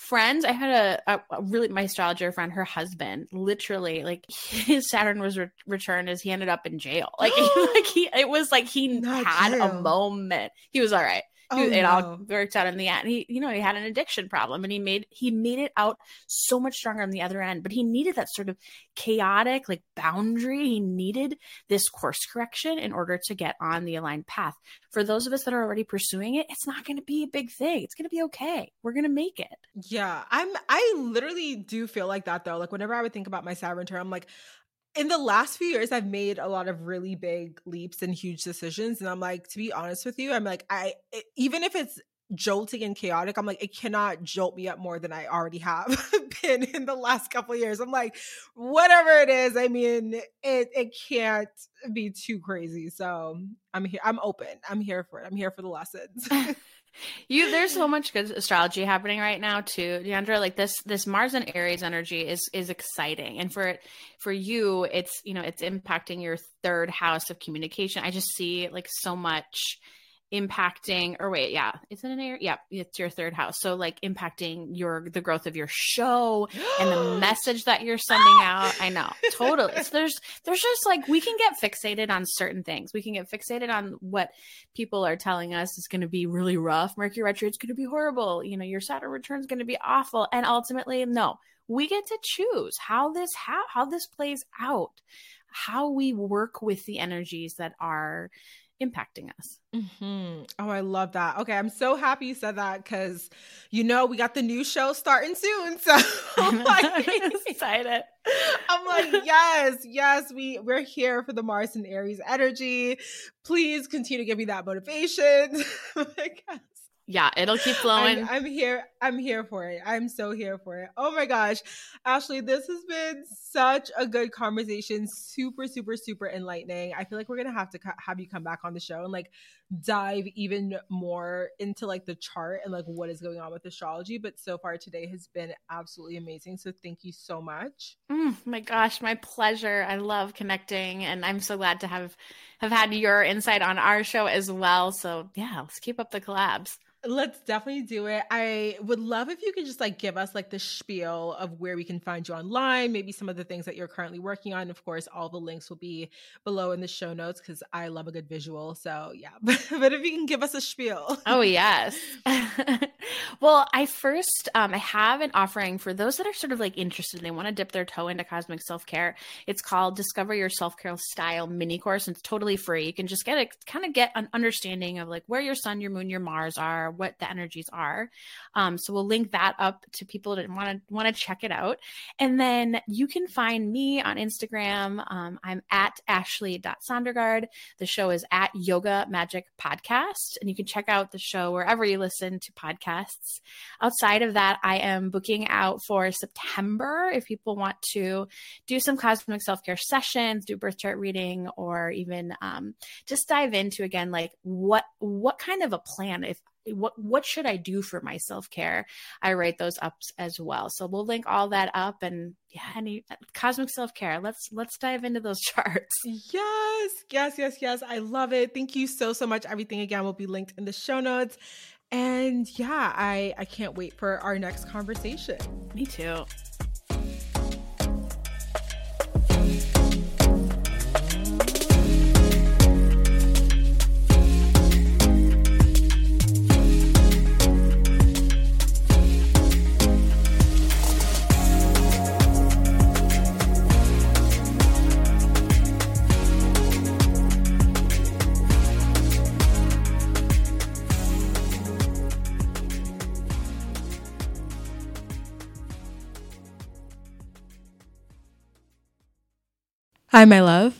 friends i had a, a, really my astrologer friend her husband literally like his saturn was re- returned as he ended up in jail. Like, [laughs] like he it was like he Not had a moment. He was all right Oh, it no. all worked out in the end. He, you know, he had an addiction problem and he made he made it out so much stronger on the other end. But he needed that sort of chaotic, like boundary. He needed this course correction in order to get on the aligned path. For those of us that are already pursuing it, it's not gonna be a big thing. It's gonna be okay. We're gonna make it. Yeah. I'm I literally do feel like that though. Like whenever I would think about my Saturn return, I'm like, in the last few years i've made a lot of really big leaps and huge decisions and i'm like to be honest with you i'm like i even if it's jolting and chaotic i'm like it cannot jolt me up more than i already have [laughs] been in the last couple years. I'm like whatever it is i mean it it can't be too crazy so i'm here i'm open. I'm here for it. I'm here for the lessons [laughs] [laughs] you there's so much good astrology happening right now too deandra. Like this this mars and aries energy is is exciting. And for for you it's you know it's impacting your third house of communication. I just see like so much impacting or wait yeah is it an area yeah it's your third house. So like impacting your the growth of your show and the [gasps] message that you're sending out. I know totally. So there's there's just like we can get fixated on certain things. We can get fixated on what people are telling us is going to be really rough. Mercury retrograde is going to be horrible. You know your saturn return is going to be awful. And ultimately no we get to choose how this how, how this plays out how we work with the energies that are impacting us. Mm-hmm. Oh, I love that. Okay, I'm so happy you said that because you know we got the new show starting soon. [laughs] So I'm [laughs] like, excited. I'm like, yes, yes, we we're here for the Mars and Aries energy. Please continue to give me that motivation. [laughs] yeah, it'll keep [laughs] flowing. I'm, I'm, here. I'm here for it. I'm so here for it. Oh my gosh. Ashley, this has been such a good conversation. Super, super, super enlightening. I feel like we're going to have to have you come back on the show and like dive even more into like the chart and like what is going on with astrology. But so far today has been absolutely amazing. So thank you so much. Mm, my gosh, my pleasure. I love connecting and I'm so glad to have have had your insight on our show as well. So yeah, let's keep up the collabs. Let's definitely do it. I would love if you could just like give us like the spiel of where we can find you online, maybe some of the things that you're currently working on. Of course, all the links will be below in the show notes because I love a good visual. So yeah, [laughs] [laughs] but, if you can give us a spiel. Oh yes. [laughs] well, I first um, I have an offering for those that are sort of like interested. and They want to dip their toe into cosmic self care. It's called Discover Your Self Care Style Mini Course. And it's totally free. You can just get a kind of get an understanding of like where your sun, your moon, your Mars are what the energies are. Um, so we'll link that up to people that want to want to check it out. And then you can find me on Instagram. Um, I'm at ashley.sondergaard. The show is at Yoga Magic Podcast. And you can check out the show wherever you listen to podcasts. Outside of that, I am booking out for September if people want to do some cosmic self care sessions, do birth chart reading, or even um, just dive into again like what what kind of a plan if what what should I do for my self care? I write those up as well. So we'll link all that up and yeah, any uh, cosmic self care. Let's let's dive into those [laughs] charts. Yes, yes, yes, yes. I love it. Thank you so so much. Everything again will be linked in the show notes. And yeah, I I can't wait for our next conversation. Me too. Hi, my love.